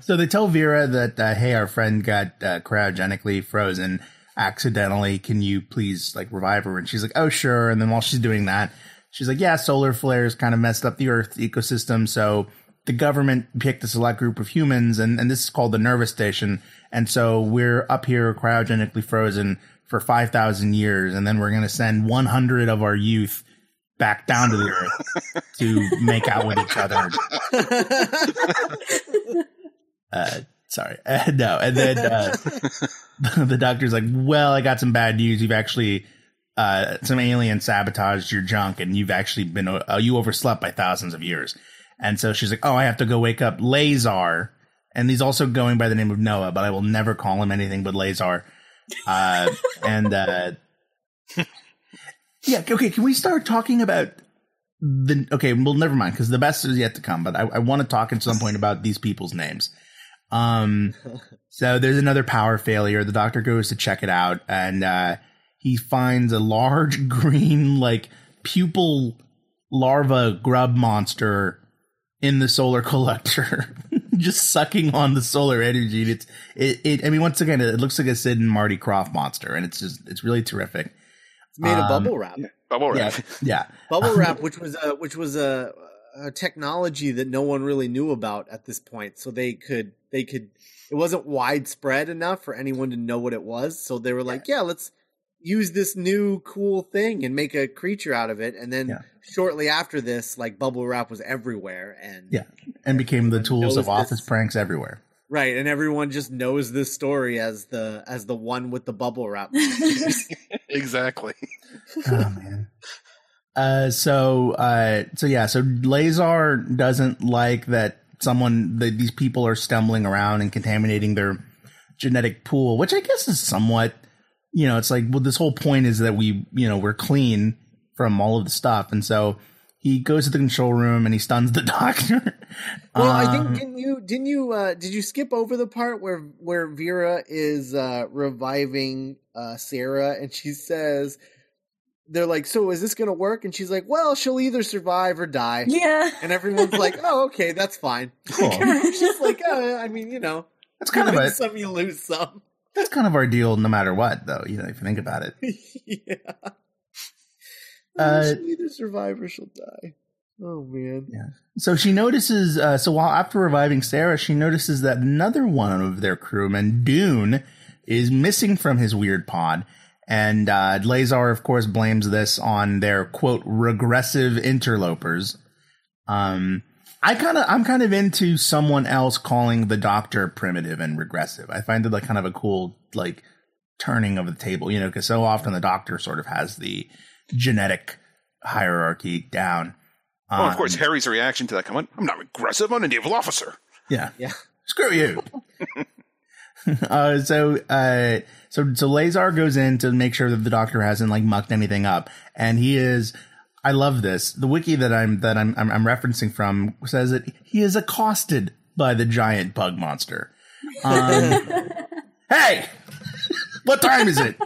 So they tell Vera that, uh, hey, our friend got uh, cryogenically frozen accidentally. Can you please like revive her? And she's like, oh, sure. And then while she's doing that, she's like, yeah, solar flares kind of messed up the Earth ecosystem. So the government picked a select group of humans, and, and this is called the Nerva station. And so we're up here cryogenically frozen for 5,000 years. And then we're going to send 100 of our youth back down to the Earth to make out with each other [laughs] uh, sorry. Uh, [laughs] no. And then uh, [laughs] the doctor's like, well, I got some bad news. You've actually, uh, some alien sabotaged your junk and you've actually been, uh, you overslept by thousands of years. And so she's like, oh, I have to go wake up Lazar. And he's also going by the name of Noah, but I will never call him anything but Lazar. Uh, [laughs] and, uh, [laughs] yeah, okay. Can we start talking about the, okay, well, never mind, because the best is yet to come, but I, I want to talk at some point about these people's names. Um, [laughs] so there's another power failure. The doctor goes to check it out and, uh, he finds a large green, like pupil larva grub monster in the solar collector, [laughs] just sucking on the solar energy. And it's, it, it, I mean, once again, it looks like a Sid and Marty Krofft monster and it's just, it's really terrific. It's made of Um, bubble wrap. Bubble Yeah. wrap. Yeah. [laughs] Bubble wrap, which was a which was a, a technology that no one really knew about at this point. So they could they could it wasn't widespread enough for anyone to know what it was. So they were like, yeah, let's use this new cool thing and make a creature out of it. And then Yeah. shortly after this, like bubble wrap was everywhere and Yeah. And became the tools of office this. pranks everywhere. right, and everyone just knows this story as the as the one with the bubble wrap. [laughs] exactly. oh man. Uh, so, uh, so yeah, so Lazar doesn't like that someone, that these people are stumbling around and contaminating their genetic pool, which I guess is somewhat, you know, it's like, well, this whole point is that we, you know, we're clean from all of the stuff. And so he goes to the control room and he stuns the [laughs] doctor. Well, I Um, think didn't you didn't you uh did you skip over the part where where Vera is uh reviving uh Sarah and she says they're like, "So is this going to work?" And she's like, "Well, she'll either survive or die." yeah. And everyone's like, [laughs] "Oh, okay, that's fine." Cool. [laughs] she's like, uh, "I mean, you know, That's kind of you a, some, you lose some." That's kind of our deal no matter what, though, you know, if you think about it. [laughs] yeah. Uh, she'll either survive or she'll die. Oh man. Yeah. So she notices. Uh, so while after reviving Sarah, she notices that another one of their crewmen, Dune, is missing from his weird pod. And uh, Lazar, of course, blames this on their quote regressive interlopers. Um, I kind of, I'm kind of into someone else calling the Doctor primitive and regressive. I find it like kind of a cool like turning of the table, you know, because so often the Doctor sort of has the genetic hierarchy down. Well, of course, Um, Harry's reaction to that comment: "I'm not regressive. I'm a naval officer." Yeah. Yeah. Screw you. [laughs] uh, so, uh, so, so Lazar goes in to make sure that the doctor hasn't like mucked anything up. And he is, I love this. The wiki that I'm, that I'm, I'm, I'm referencing from says that he is accosted by the giant bug monster. Um, [laughs] hey, what time is it?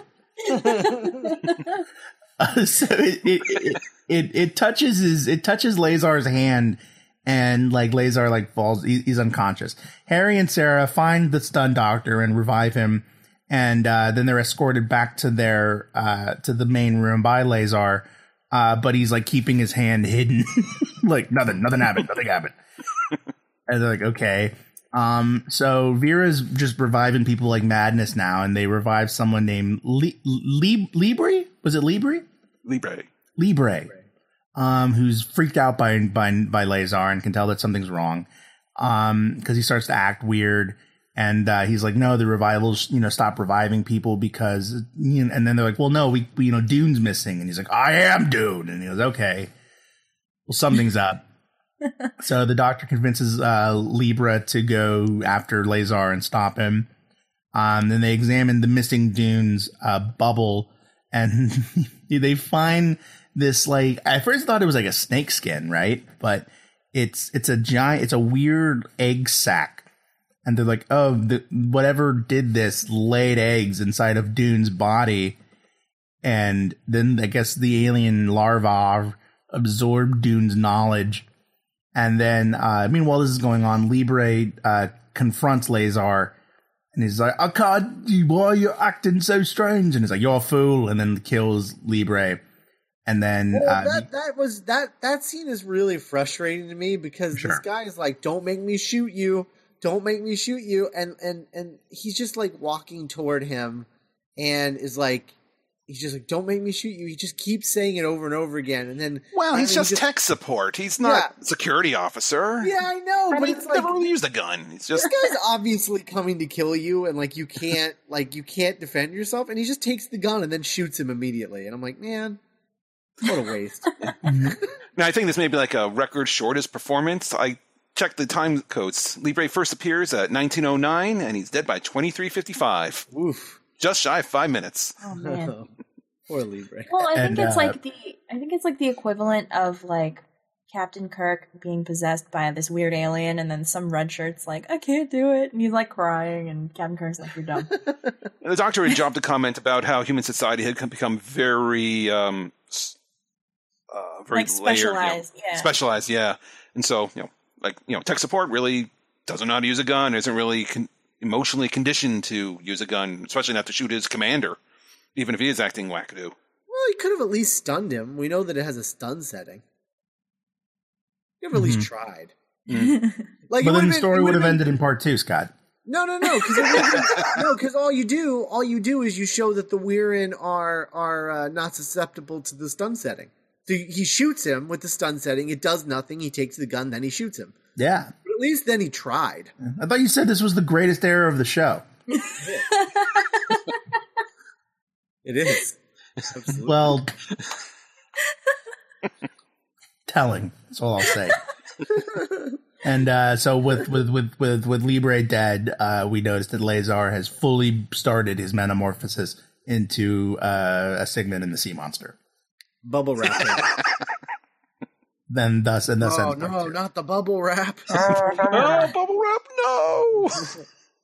[laughs] Uh, so it it, it it it touches his it touches Lazar's hand and like Lazar like falls he, he's unconscious. Harry and Sarah find the stunned doctor and revive him and uh, then they're escorted back to their uh, to the main room by Lazar. Uh, but he's like keeping his hand hidden, [laughs] like nothing, nothing happened, nothing happened. [laughs] and they're like, okay. Um, so Vera's just reviving people like madness now, and they revive someone named Li- Li- Libri. Was it Libri? Libre. Libre, um, who's freaked out by by by Lazar and can tell that something's wrong, um, because he starts to act weird, and uh, he's like, "No, the revivals, you know, stop reviving people because," you know, and then they're like, "Well, no, we, we, you know, Dune's missing," and he's like, "I am Dune," and he goes, "Okay, well, something's up." [laughs] so the doctor convinces uh, Libra to go after Lazar and stop him. Um, then they examine the missing Dune's uh, bubble, and [laughs] they find this like I first thought it was like a snake skin, right? But it's it's a giant, it's a weird egg sac, and they're like, oh, the, whatever did this laid eggs inside of Dune's body, and then I guess the alien larvae absorbed Dune's knowledge, and then uh, meanwhile this is going on, Libre uh, confronts Lazar. And he's like, I can't, why are you acting so strange? And he's like, you're a fool. And then kills Libre. And then, Well, uh, that that was that that scene is really frustrating to me because this Sure. guy is like, "Don't make me shoot you! Don't make me shoot you!" And and and he's just like walking toward him, and is like, he's just like, "Don't make me shoot you!" He just keeps saying it over and over again, and then Well, he's mean, just just- tech support. He's not a security officer. yeah, I know, I but mean, it's he's like never really used a gun. He's just this guy's obviously coming to kill you, and like you can't like you can't defend yourself, and he just takes the gun and then shoots him immediately, and I'm like, man, what a waste. [laughs] Now, I think this may be like a record shortest performance. I checked the time codes. Libre first appears at 1909, and he's dead by 2355. Oof. Just shy of five minutes. Oh man. [laughs] Poor Libre. Well, I And, think it's uh, like the I think it's like the equivalent of like Captain Kirk being possessed by this weird alien, and then some red shirt's like, "I can't do it," and he's like crying, and Captain Kirk's like, "You're dumb." [laughs] The doctor had dropped a comment about how human society had become very, um, uh, very like layered, you know, specialized, yeah. specialized, yeah. And so, you know, like you know, tech support really doesn't know how to use a gun. Isn't really con- emotionally conditioned to use a gun, especially not to shoot his commander, even if he is acting wackadoo. Well, he could have at least stunned him. We know that it has a stun setting. You have at least tried. [laughs] Like, but then the story it would have been- ended in part two, Scott. No, no, no, because [laughs] no, because all you do, all you do is you show that the Wirrn are are uh, not susceptible to the stun setting. So he shoots him with the stun setting. It does nothing. He takes the gun, then he shoots him. Yeah. But at least then he tried. I thought you said this was the greatest era of the show. It is. [laughs] Absolutely. Well, telling. That's all I'll say. and uh, so with with with with with Libre dead, uh, we noticed that Lazar has fully started his metamorphosis into uh, a Sigmund in the Sea Monster. Bubble wrap. [laughs] Then thus and thus oh ends part no, not the bubble wrap. [laughs] oh, bubble wrap,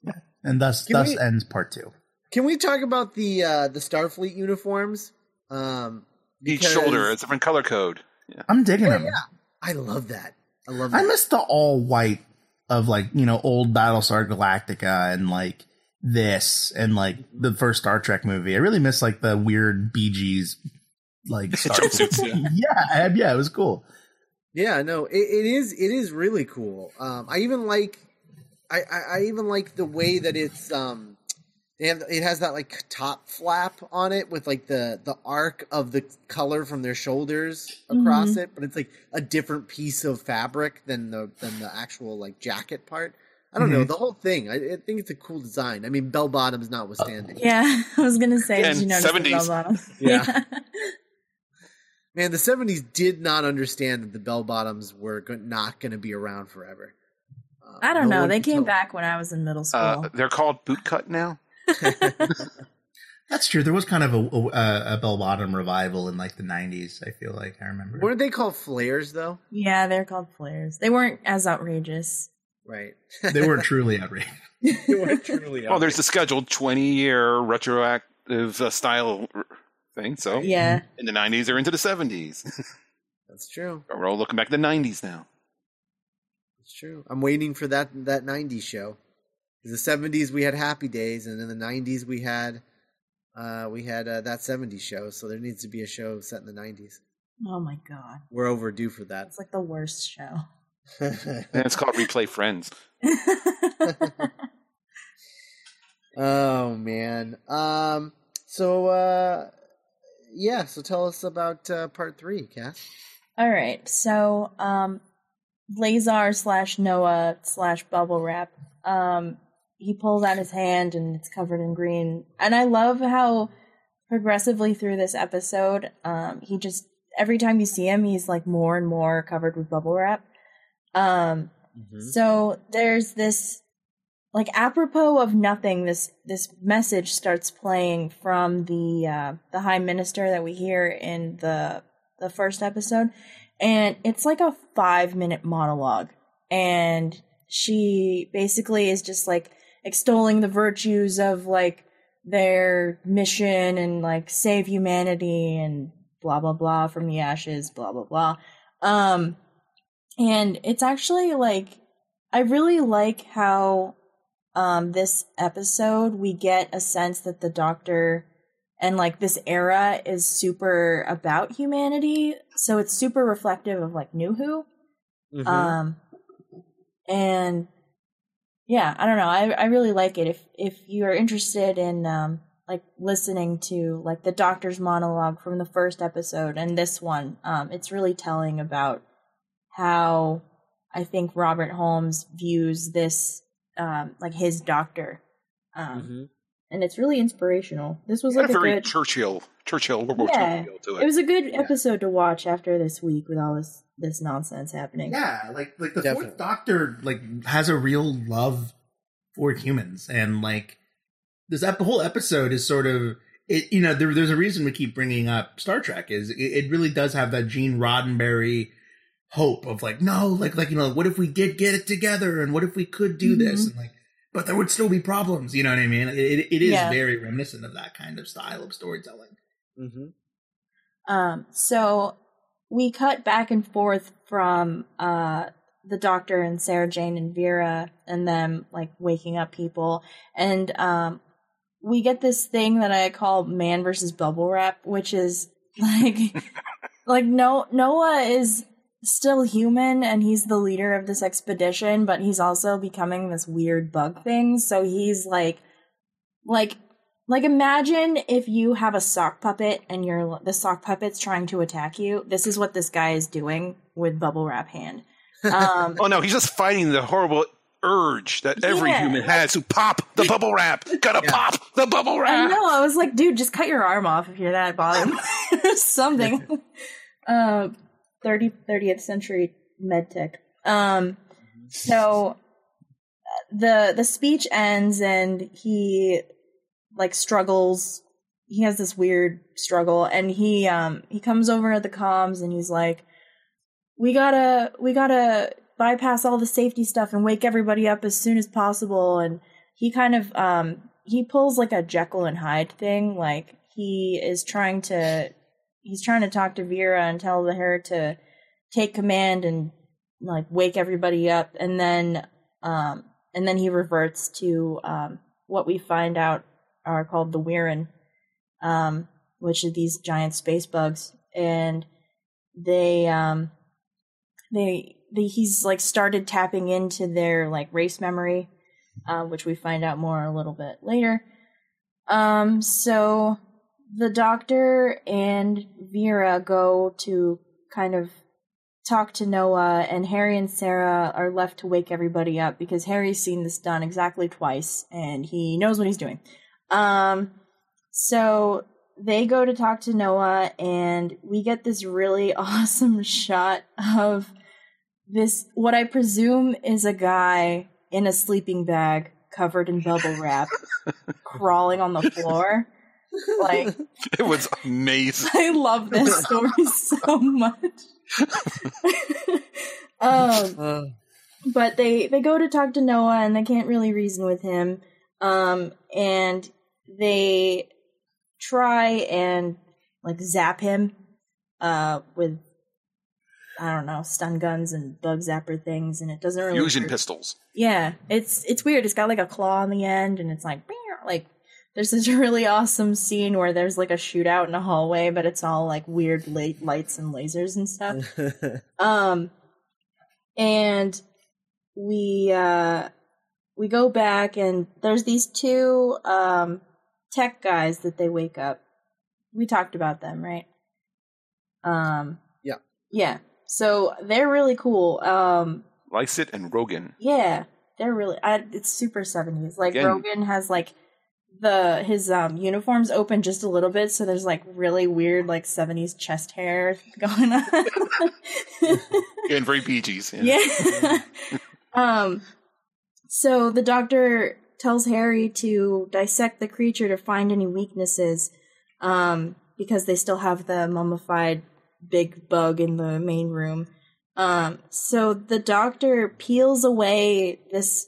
no! and thus Can thus we- ends part two. Can we talk about the uh, the Starfleet uniforms? Um, Each shoulder, it's a different color code. Yeah. I'm digging Yeah, them. yeah. I love that. I love that. I miss the all white of like you know old Battlestar Galactica and like this and like the first Star Trek movie. I really miss like the weird Bee Gees like Jumpsuits, [laughs] yeah. yeah, I- yeah, it was cool. Yeah, no, it, it is. It is really cool. Um, I even like, I, I, I even like the way that it's. Um, they have it has that like top flap on it with like the the arc of the color from their shoulders across Mhm. it, but it's like a different piece of fabric than the than the actual like jacket part. I don't know the whole thing. I, I think it's a cool design. I mean, bell bottoms notwithstanding. Yeah, [laughs] I was gonna say, And did you notice 70s. bell bottom? Yeah. [laughs] Man, the '70s did not understand that the bell bottoms were go- not going to be around forever. Uh, I don't no know. They came tell. back when I was in middle school. Uh, they're called bootcut now. [laughs] That's true. There was kind of a, a, a bell bottom revival in like the '90s. I feel like I remember. Weren't they called flares though? yeah, they're called flares. They weren't as outrageous. Right. [laughs] they weren't truly outrageous. [laughs] they weren't truly. Well, there's the scheduled 20 year retroactive uh, style r- thing. So Yeah. in the 90s, they're into the 70s. [laughs] That's true. We're all looking back at the 90s now. That's true. I'm waiting for that that '90s show. In the '70s we had Happy Days, and in the '90s we had uh, we had uh, that '70s show. So there needs to be a show set in the '90s. Oh my god. We're overdue for that. It's like the worst show. [laughs] And it's called Replay Friends. [laughs] oh man. Um. So uh, yeah. So tell us about uh, part three, Cass. All right. So, um, Lazar slash Noah slash Bubble Wrap. Um, he pulls out his hand and it's covered in green. And I love how progressively through this episode, um, he just every time you see him, he's like more and more covered with bubble wrap. Um, so there's this like apropos of nothing this this message starts playing from the uh the high minister that we hear in the the first episode and it's like a 5 minute monologue and she basically is just like extolling the virtues of like their mission and like save humanity and blah blah blah from the ashes blah blah blah. Um and it's actually like I really like how um this episode we get a sense that the doctor and like this era is super about humanity. So it's super reflective of like new who. Mhm. um and yeah i don't know. I i really like it. If if you're interested in um like listening to like the doctor's monologue from the first episode and this one um it's really telling about how i think robert holmes views this um like his doctor um Mhm. and it's really inspirational this was like a a very good Churchill, Churchill, World War Yeah. II feel to it it. was a good episode to watch after this week with all this this nonsense happening Yeah, like like the Definitely. fourth Doctor like has a real love for humans, and like this ep- the whole episode is sort of it. You know, there, there's a reason we keep bringing up Star Trek is it, it really does have that Gene Roddenberry hope of like no, like like you know, what if we did get it together, and what if we could do this, and like. But there would still be problems, you know what I mean? It, it, it is Yeah. very reminiscent of that kind of style of storytelling. Mhm. Um, so we cut back and forth from uh the doctor and Sarah Jane and Vera and them like waking up people and um we get this thing that I call man versus bubble wrap, which is [laughs] like like no Noah is still human and he's the leader of this expedition, but he's also becoming this weird bug thing. So he's like like like imagine if you have a sock puppet and you're the sock puppet's trying to attack you. This is what this guy is doing with bubble wrap hand. Um, [laughs] Oh no, he's just fighting the horrible urge that every Yeah. human has to pop the bubble wrap. Gotta Yeah. pop the bubble I wrap. know. I was like, dude, just cut your arm off if you're that bothered. [laughs] Something. Uh, 30, 30th century medtech. Um, so the the speech ends and he like struggles. He has this weird struggle, and he um he comes over at the comms and he's like, "We gotta we gotta bypass all the safety stuff and wake everybody up as soon as possible." And he kind of um he pulls like a Jekyll and Hyde thing. Like he is trying to he's trying to talk to Vera and tell her to take command and like wake everybody up and then um and then he reverts to um what we find out are called the Wirrn, um, which are these giant space bugs and they um they, they he's like started tapping into their like race memory, uh, which we find out more a little bit later. Um, so the doctor and Vera go to kind of talk to Noah, and Harry and Sarah are left to wake everybody up because Harry's seen this done exactly twice and he knows what he's doing. Um, so they go to talk to Noah, and we get this really [laughs] awesome shot of this, what I presume is a guy in a sleeping bag covered in bubble wrap, [laughs] crawling on the floor. Like, [laughs] It was amazing. I love this story so much. [laughs] um, Uh, but they they go to talk to Noah and they can't really reason with him. Um, and they try and like zap him uh with I don't know stun guns and bug zapper things, and it doesn't really Fusion work. pistols. Yeah, it's it's weird. It's got like a claw on the end, and it's like like there's this really awesome scene where there's like a shootout in a hallway, but it's all like weird light lights and lasers and stuff. [laughs] Um, and we uh we go back and there's these two um tech guys that they wake up. We talked about them, right? Um, Yeah. yeah. So they're really cool. Um, Lycett and Rogin. yeah, they're really. I, it's super seventies. Like Again- Rogin has like the his um uniforms open just a little bit, so there's like really weird like seventies chest hair [laughs] going on. [laughs] And very Bee Gees. Yeah. yeah. [laughs] um. So the doctor tells Harry to dissect the creature to find any weaknesses, um, because they still have the mummified big bug in the main room. Um, so the doctor peels away this,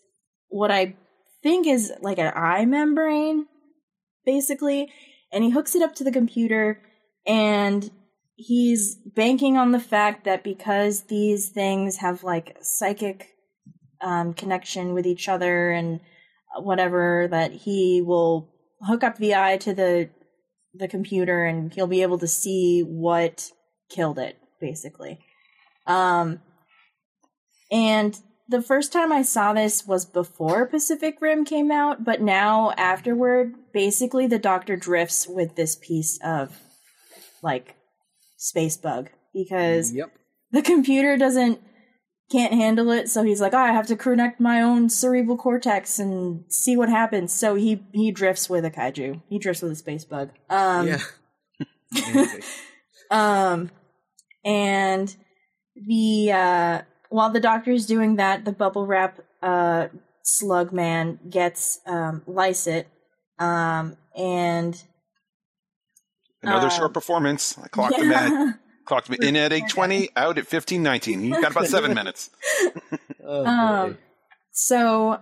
what I think is like an eye membrane, basically, and he hooks it up to the computer and he's banking on the fact that because these things have like psychic um, connection with each other and whatever, that he will hook up the eye to the the computer and he'll be able to see what killed it, basically. Um, and the first time I saw this was before Pacific Rim came out, but now afterward, basically the Doctor drifts with this piece of like space bug because yep. the computer doesn't can't handle it so he's like oh, i have to connect my own cerebral cortex and see what happens so he he drifts with a kaiju he drifts with a space bug um yeah. [laughs] um and the uh while the doctor's doing that the bubble wrap uh slug man gets um Lycett um and Another Uh, short performance. I clocked him at [laughs] clocked him in at eight twenty, [laughs] out at fifteen nineteen. He got about [laughs] seven minutes. Oh, Um, so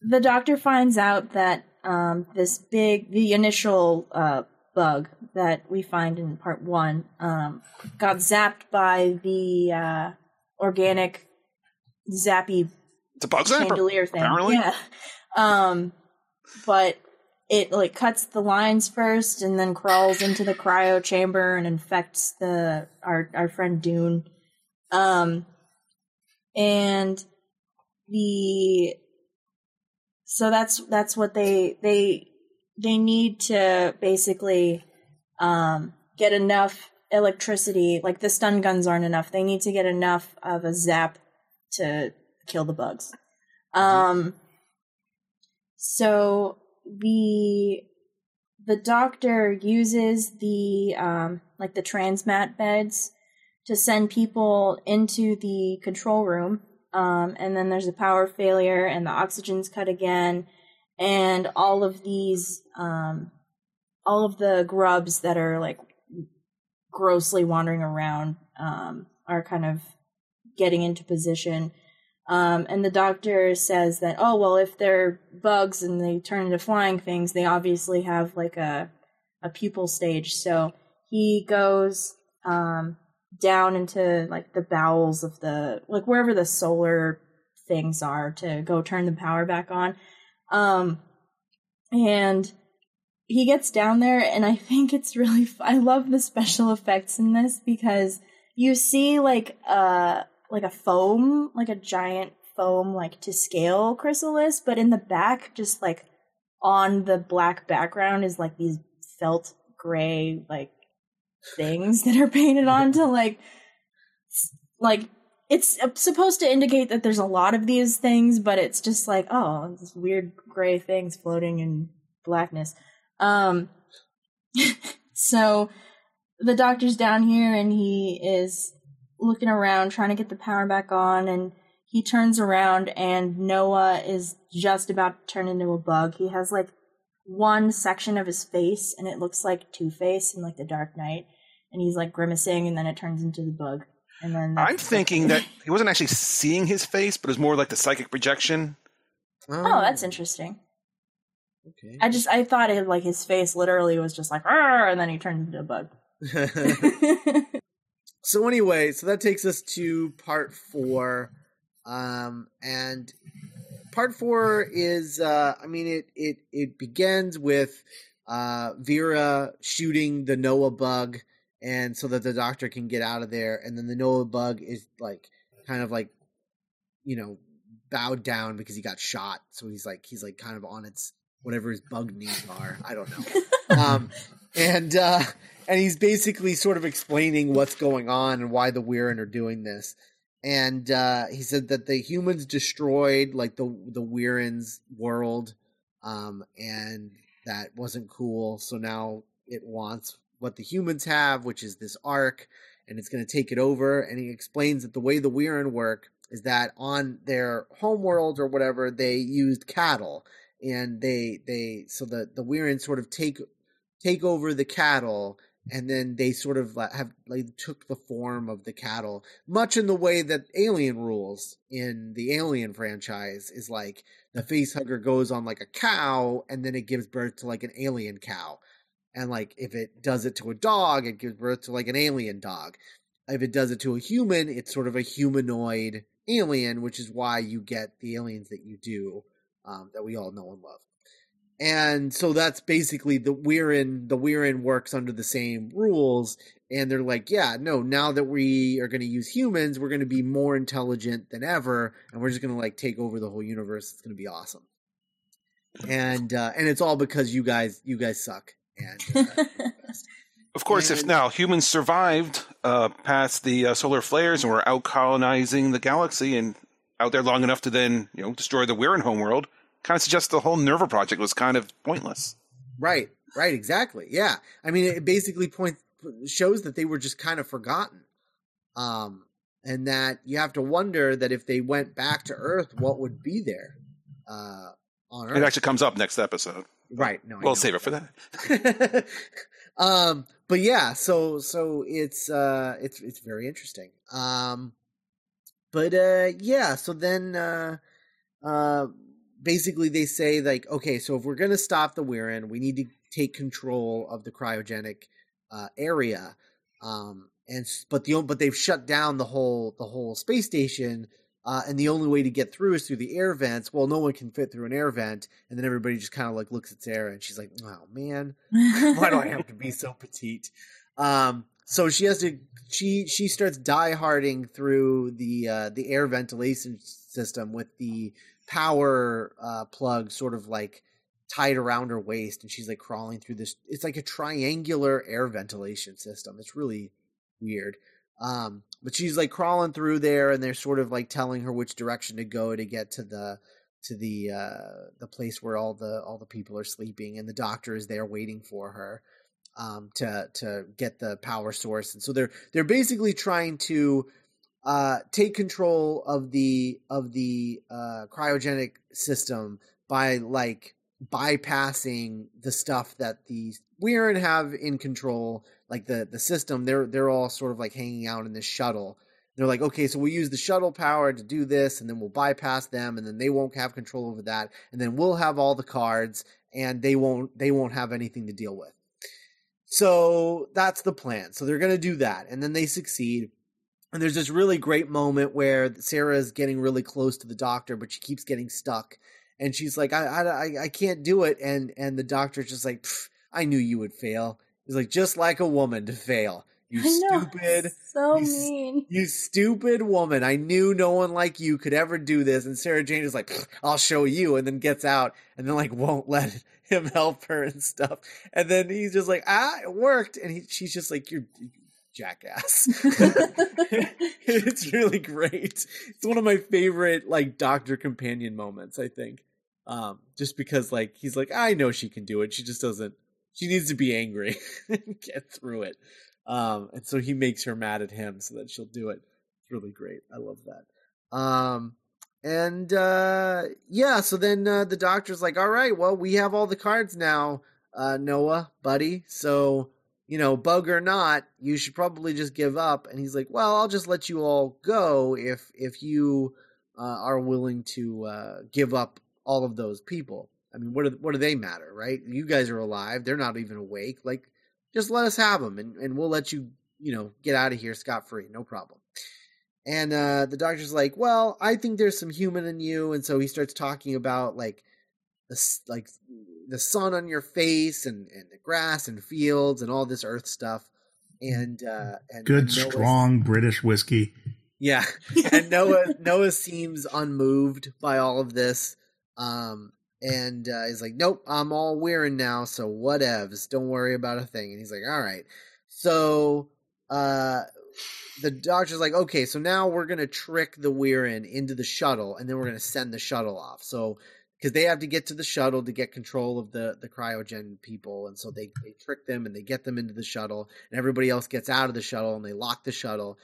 the doctor finds out that um, this big, the initial uh, bug that we find in part one um, got zapped by the uh, organic zappy It's a bug zapper. chandelier thing. apparently. Yeah. Um, but it like cuts the lines first and then crawls into the cryo chamber and infects the our our friend Dune. Um, and the so that's that's what they they they need to basically um get enough electricity like the stun guns aren't enough. They need to get enough of a zap to kill the bugs. Um so the the doctor uses the um like the transmat beds to send people into the control room. Um and then there's a power failure and the oxygen's cut again. And all of these um all of the grubs that are like grossly wandering around um are kind of getting into position um, and the doctor says that, oh, well, if they're bugs and they turn into flying things, they obviously have like a, a pupal stage. So he goes um, down into like the bowels of the, like wherever the solar things are to go turn the power back on. Um, and he gets down there, and I think it's really, f- I love the special effects in this because you see like, uh, like a foam, like a giant foam, like to scale chrysalis, but in the back, just like on the black background, is like these felt gray like things that are painted onto [laughs] like like it's supposed to indicate that there's a lot of these things, but it's just like oh, this weird gray things floating in blackness. Um, [laughs] so the doctor's down here and he is looking around trying to get the power back on and he turns around and Noah is just about to turn into a bug. He has like one section of his face and it looks like Two Face in like the Dark Knight. And he's like grimacing and then it turns into the bug. And then I'm thinking that he wasn't actually seeing his face, but it was more like the psychic projection. Oh, that's interesting. Okay. I just I thought it like his face literally was just like and then he turned into a bug. [laughs] [laughs] so anyway, so that takes us to part four. Um and part four is uh I mean it it it begins with uh Vera shooting the Noah bug and so that the doctor can get out of there and then the Noah bug is like kind of like you know bowed down because he got shot so he's like he's like kind of on its whatever his bug [laughs] needs are. I don't know. [laughs] Um and uh and he's basically sort of explaining what's going on and why the Wirrn are doing this. And uh he said that the humans destroyed like the the Wirrn's world um and that wasn't cool. So now it wants what the humans have, which is this ark, and it's going to take it over. And he explains that the way the Wirrn work is that on their homeworld or whatever, they used cattle, and they they so the the Wirrn sort of take take over the cattle and then they sort of have like took the form of the cattle much in the way that alien rules in the alien franchise is like the face hugger goes on like a cow and then it gives birth to like an alien cow and like if it does it to a dog, it gives birth to like an alien dog. If it does it to a human, it's sort of a humanoid alien, which is why you get the aliens that you do, um, that we all know and love. And so that's basically the Wirrn the Wirrn works under the same rules, and they're like, yeah, no, now that we are going to use humans, we're going to be more intelligent than ever, and we're just going to like take over the whole universe. It's going to be awesome. And uh, and it's all because you guys you guys suck and uh, [laughs] of course, and, if now humans survived uh, past the uh, solar flares and were out colonizing the galaxy and out there long enough to then you know destroy the Wirrn homeworld, kind of suggests the whole Nerva project was kind of pointless. Right. Right. Exactly. Yeah. I mean, it basically point shows that they were just kind of forgotten. Um, and that you have to wonder that if they went back to Earth, what would be there uh, on Earth? It actually comes up next episode. Right. No. We'll save it for that. [laughs] um, but yeah, so so it's uh it's it's very interesting. Um, but uh yeah, so then uh uh basically they say like okay, so if we're gonna stop the Wirrn, we need to take control of the cryogenic uh, area. Um, and but the but they've shut down the whole the whole space station uh, and the only way to get through is through the air vents. Well, no one can fit through an air vent, and then everybody just kind of like looks at Sarah, and she's like, "Oh man, why do I have to be so petite?" Um, so she has to she she starts dieharding through the uh, the air ventilation system with the power uh, plug sort of like tied around her waist, and she's like crawling through this. It's like a triangular air ventilation system. It's really weird. Um, but she's like crawling through there, and they're sort of like telling her which direction to go to get to the to the uh, the place where all the all the people are sleeping, and the doctor is there waiting for her um, to to get the power source. And so they're they're basically trying to uh, take control of the of the uh, cryogenic system by like bypassing the stuff that the Wirrn have in control, like the the system. They're they're all sort of like hanging out in this shuttle. They're like, okay, so we'll use the shuttle power to do this, and then we'll bypass them, and then they won't have control over that, and then we'll have all the cards, and they won't they won't have anything to deal with. So that's the plan. So they're going to do that, and then they succeed. And there's this really great moment where Sarah is getting really close to the doctor, but she keeps getting stuck and she's like, I, I, I can't do it. And, and the doctor's just like, I knew you would fail. He's like, just like a woman to fail. You stupid, so you mean. you stupid woman. I knew no one like you could ever do this. And Sarah Jane is like, I'll show you. And then gets out and then like won't let [laughs] him help her and stuff. And then he's just like, ah, it worked. And he, she's just like, you're you jackass. [laughs] [laughs] it's really great. It's one of my favorite like doctor companion moments, I think. Um, just because like he's like, I know she can do it. She just doesn't she needs to be angry and get through it. Um, and so he makes her mad at him so that she'll do it. It's really great. I love that. Um, and uh, yeah, so then uh, the doctor's like, "All right, well, we have all the cards now, uh, Noah, buddy. So you know, bug or not, you should probably just give up." And he's like, "Well, I'll just let you all go if if you uh, are willing to uh, give up all of those people. I mean, what do what do they matter, right? You guys are alive; they're not even awake. Like, just let us have them, and and we'll let you, you know, get out of here scot free, no problem." And uh, the doctor's like, "Well, I think there's some human in you," and so he starts talking about like the like the sun on your face and and the grass and fields and all this earth stuff. And uh, and Good, and Noah's- strong British whiskey. yeah, [laughs] and Noah Noah seems unmoved by all of this, um, and uh, he's like, "Nope, I'm all Wirrn now, so whatevs. Don't worry about a thing." And he's like, "All right." So uh, the doctor's like, "Okay, so now we're gonna trick the Wirrn into the shuttle, and then we're gonna send the shuttle off." So because they have to get to the shuttle to get control of the the cryogen people, and so they they trick them and they get them into the shuttle, and everybody else gets out of the shuttle, and they lock the shuttle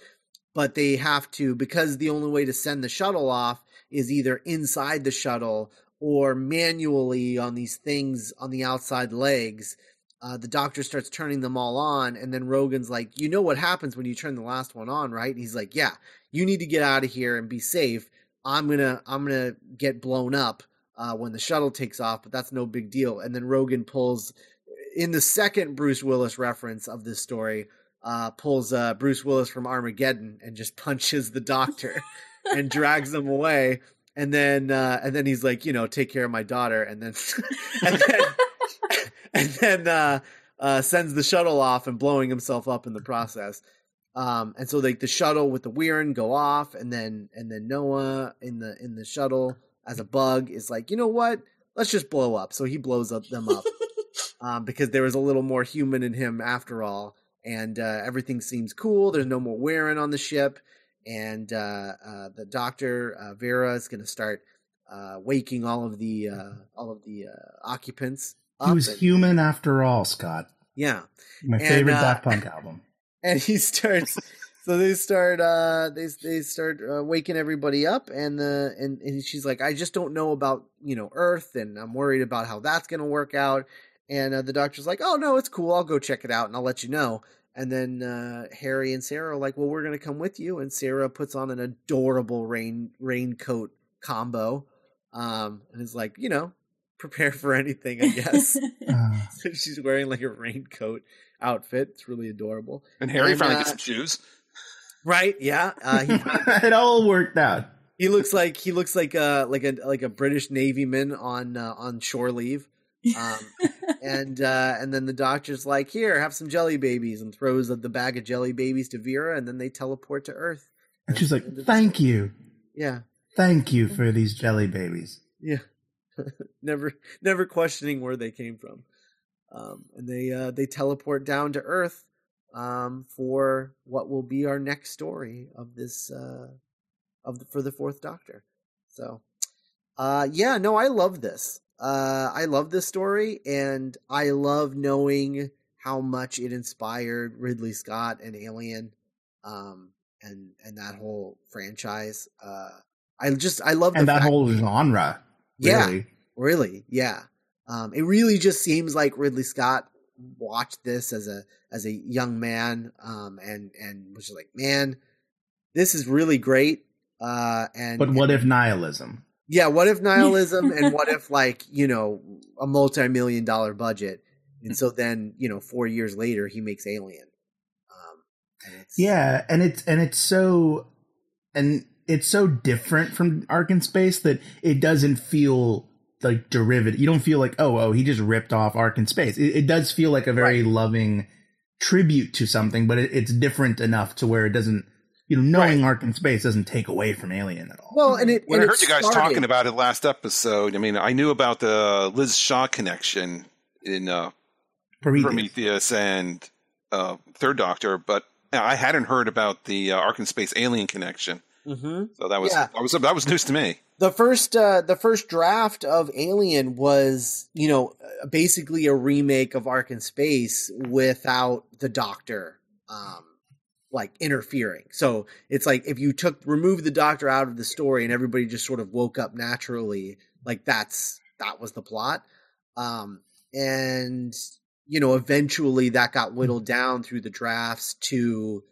but they have to because the only way to send the shuttle off is either inside the shuttle or manually on these things on the outside legs. Uh, the doctor starts turning them all on, and then Rogin's like, "You know what happens when you turn the last one on, right?" And he's like, "Yeah, you need to get out of here and be safe. I'm gonna, I'm gonna get blown up uh, when the shuttle takes off, but that's no big deal." And then Rogan pulls, in the second Bruce Willis reference of this story, uh, pulls uh, Bruce Willis from Armageddon and just [laughs] punches the doctor and drags him away. And then uh, and then he's like, you know, take care of my daughter, and then [laughs] and then [laughs] and then uh, uh, sends the shuttle off and blowing himself up in the process. Um, and so like the shuttle with the Wirrn go off, and then and then Noah in the in the shuttle as a bug is like, you know what? Let's just blow up. So he blows up them up [laughs] um, because there was a little more human in him after all, and uh, everything seems cool. There's no more Wirrn on the ship, and uh, uh, the doctor uh, Vera is going to start uh, waking all of the uh, all of the uh, occupants. He was and- human after all, Scott. yeah, My And, favorite uh, Daft Punk album. [laughs] and he starts. so they start. uh They they start uh, waking everybody up, and the and, and she's like, I just don't know about you know Earth, and I'm worried about how that's going to work out. And uh, the doctor's like, Oh no, it's cool. I'll go check it out, and I'll let you know. And then uh, Harry and Sarah are like, "Well, we're going to come with you." And Sarah puts on an adorable rain raincoat combo, um, and is like, you know, prepare for anything, I guess. [laughs] Uh, [laughs] so she's wearing like a raincoat outfit. It's really adorable, And Harry And, finally uh, gets some shoes. right? Yeah, uh, he [laughs] it all worked out. he looks like he looks like a like a like a British Navy man on uh, on shore leave. Um, and uh, and then the doctor's like, "Here, have some jelly babies," and throws the bag of jelly babies to Vera, and then they teleport to Earth. And she's like, "Thank you, Yeah, thank you for these jelly babies." yeah. [laughs] never never questioning where they came from. Um, and they uh, they teleport down to Earth um, for what will be our next story of this uh, of the, for the Fourth Doctor. So, uh, yeah, no, I love this. Uh, I love this story, and I love knowing how much it inspired Ridley Scott and Alien, um, and and that whole franchise. Uh, I just I love the And that whole genre. Yeah. Really. Really, yeah. Um, it really just seems like Ridley Scott watched this as a as a young man, um, and and was just like, man, this is really great. Uh, and But what if nihilism? Yeah, what if [laughs] nihilism, and what if [laughs] like you know a multi million dollar budget, and so then you know four years later he makes Alien. Um, and Yeah, and it's and it's so and it's so different from Ark in Space that it doesn't feel like derivative. You don't feel like oh oh he just ripped off Ark in Space. It, it does feel like a very loving tribute to something, but it, it's different enough to where it doesn't, you know, knowing Right. Ark in space doesn't take away from Alien at all. Well, and it When and I it heard you guys started- talking about it last episode, I mean, I knew about the Liz Shaw connection in uh, Prometheus. Prometheus and uh, Third Doctor, but I hadn't heard about the uh, Ark in Space Alien connection. Mhm. So that was Yeah. that was that was news to me. the first uh the first draft of Alien was you know basically a remake of Ark in Space without the Doctor um like interfering. So it's like if you took remove the Doctor out of the story and everybody just sort of woke up naturally, like that's that was the plot. Um and you know eventually that got whittled down through the drafts to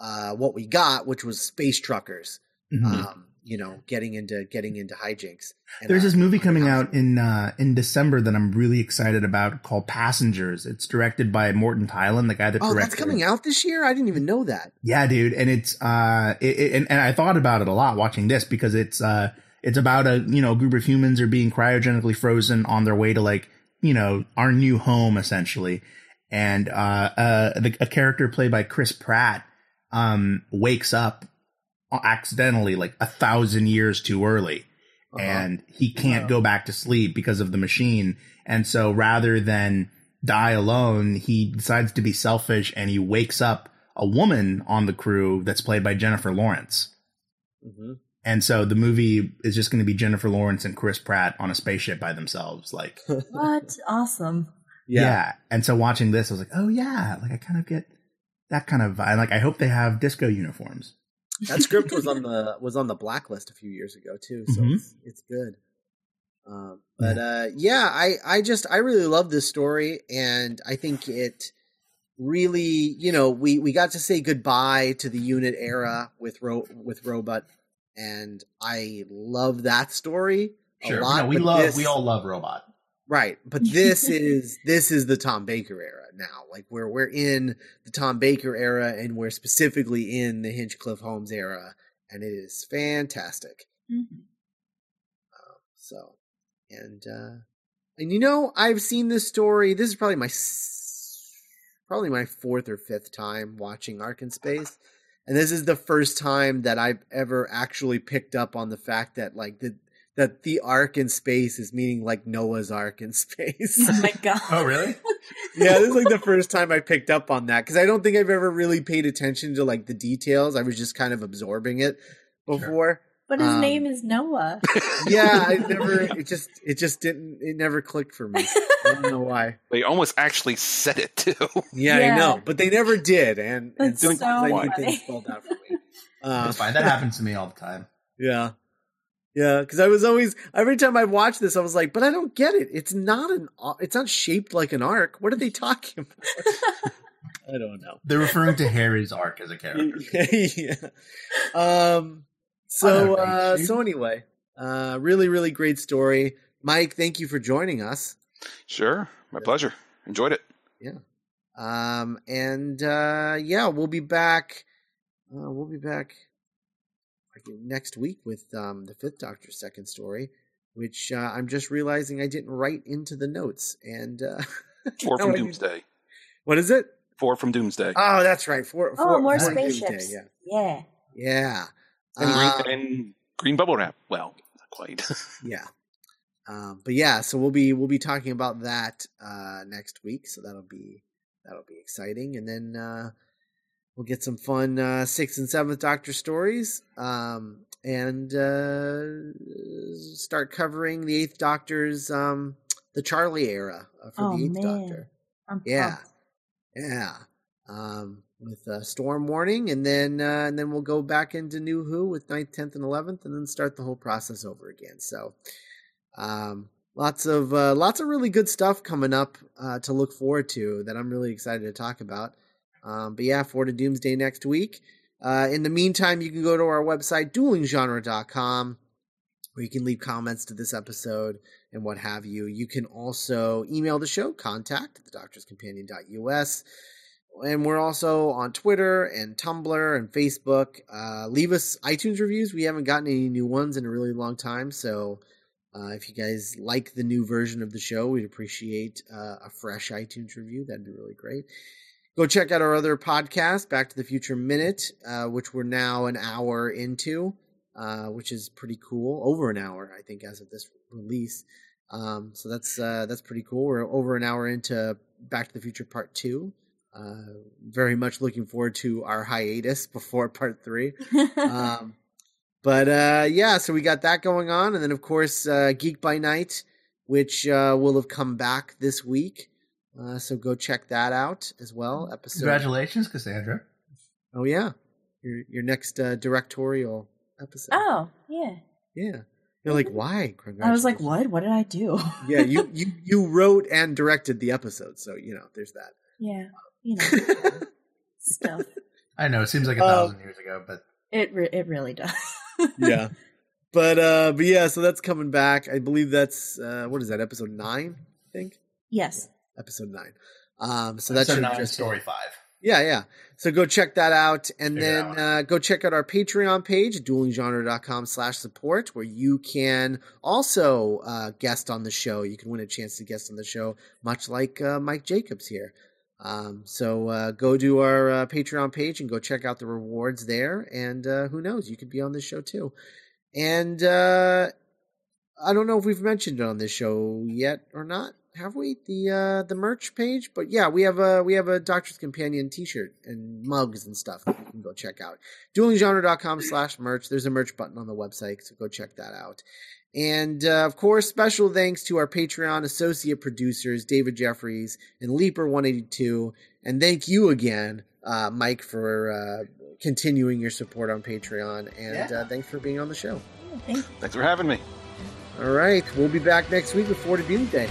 uh what we got which was space truckers Mhm. um, you know, getting into getting into hijinks. And, There's uh, this movie coming out in uh, in December that I'm really excited about called Passengers. It's directed by Morten Tyldum, the guy that Oh, directed. that's coming out this year. I didn't even know that. Yeah, dude, and it's uh, it, it- and, and I thought about it a lot watching this because it's uh, it's about a you know group of humans are being cryogenically frozen on their way to like you know our new home essentially, and uh, uh, the, a character played by Chris Pratt um wakes up accidentally like a thousand years too early Uh-huh. and he can't go back to sleep because of the machine. And so rather than die alone, he decides to be selfish and he wakes up a woman on the crew that's played by Jennifer Lawrence. Mhm. And so the movie is just going to be Jennifer Lawrence and Chris Pratt on a spaceship by themselves. Like, [laughs] What? Awesome. yeah. And so watching this, I was like, oh yeah, like I kind of get that kind of vibe. Like, I hope they have disco uniforms. That script was on [laughs] the was on the blacklist a few years ago too, so Mhm. it's, it's good. Um, but uh, yeah, I I just I really love this story, and I think it really you know we we got to say goodbye to the unit era with ro- with robot, and I love that story a lot. No, we love, this- we all love Robot. Right, but this [laughs] is this is the Tom Baker era now. Like we're we're in the Tom Baker era, and we're specifically in the Hinchcliffe Holmes era, and it is fantastic. Mhm. So, and uh and you know, I've seen this story. This is probably my probably my fourth or fifth time watching Ark in Space, and this is the first time that I've ever actually picked up on the fact that like the that the Ark in space is meaning like Noah's Ark in [laughs] space. Oh my god. Oh, really? yeah, this is like the first time I picked up on that because I don't think I've ever really paid attention to like the details. I was just kind of absorbing it before. But his Um, name is Noah. [laughs] Yeah, I never. It just it just didn't. It never clicked for me. I don't know why. They almost actually said it too. Yeah, Yeah. I know, but they never did, and, and That's something so like funny. it spelled out for me. Uh, That's fine. That happens to me all the time. [laughs] Yeah. Yeah, because I was always every time I watched this, I was like, "But I don't get it. It's not an. It's not shaped like an arc. What are they talking about?" I don't know. They're referring to Harry's arc as a character. [laughs] yeah. Um. So. Uh, so anyway, uh, really, really great story, Mike. Thank you for joining us. Sure, my pleasure. Enjoyed it. Yeah. Um. And uh, yeah, we'll be back. Uh, we'll be back like, next week with um the Fifth Doctor's second story, which uh, I'm just realizing I didn't write into the notes. And uh, [laughs] Four from I need- Doomsday. What is it? Four from Doomsday. Oh, that's right. Four. oh, four, more four Doomsday, spaceships. Yeah. Yeah. Yeah. and, Uh, green, and green bubble wrap. Well, not quite. [laughs] yeah. Um, but yeah, so we'll be we'll be talking about that uh, next week. So that'll be that'll be exciting, and then uh, we'll get some fun uh, sixth and seventh Doctor stories, um, and uh, start covering the eighth Doctor's um, the Charley era uh, for Oh, the eighth man. Doctor. I'm Yeah, pumped. yeah. Um, with uh, Storm Warning, and then uh, and then we'll go back into New Who with 9th, tenth, and eleventh, and then start the whole process over again. So, um, lots of uh, lots of really good stuff coming up uh, to look forward to that I'm really excited to talk about. Um, but yeah, to Doomsday next week. Uh, in the meantime, you can go to our website duelinggenre.com where you can leave comments to this episode and what have you. You can also email the show, contact at thedoctorscompanion.us. And we're also on Twitter and Tumblr and Facebook. Uh, leave us iTunes reviews. We haven't gotten any new ones in a really long time. So uh, if you guys like the new version of the show, we'd appreciate uh, a fresh iTunes review. That'd be really great. Go check out our other podcast, Back to the Future Minute, uh, which we're now an hour into, uh, which is pretty cool. Over an hour, I think, as of this release. Um, so that's uh, that's pretty cool. We're over an hour into Back to the Future Part Two. Uh, very much looking forward to our hiatus [laughs] before Part Three. um, [laughs] but uh, yeah, so we got that going on, and then of course uh, Geek by Night, which uh, will have come back this week. Uh, so go check that out as well. Episode. Congratulations, Cassandra. Oh yeah, your your next uh, directorial episode. oh, yeah. yeah. You're like, why? I was like, what? What did I do? yeah, you, [laughs] you you wrote and directed the episode, so you know, there's that. yeah. You know, [laughs] stuff. I know it seems like a Uh, thousand years ago, but It re- it really does. [laughs] yeah. But uh but yeah, so that's coming back. I believe that's uh what is that, episode nine, I think? Yes. Episode nine. Um so that so should nine, story five. Yeah, yeah. So go check that out. And it then out. uh, go check out our Patreon page, duelinggenre.com slash support, where you can also uh, guest on the show. You can win a chance to guest on the show, much like uh, Mike Jacobs here. Um, so uh, go to our uh, Patreon page and go check out the rewards there. And uh, who knows, you could be on this show too. And uh, I don't know if we've mentioned it on this show yet or not. Have we the uh, the merch page? But yeah, we have a we have a Doctor's Companion T-shirt and mugs and stuff that you can go check out. Duelinggenre.com slash merch. There's a merch button on the website, so go check that out. And uh, of course, special thanks to our Patreon associate producers David Jeffreys and Leaper182, and thank you again, uh, Mike, for uh, continuing your support on Patreon, and Yeah. uh, thanks for being on the show. Thank Thanks for having me. All right, we'll be back next week with Fort Doomsday.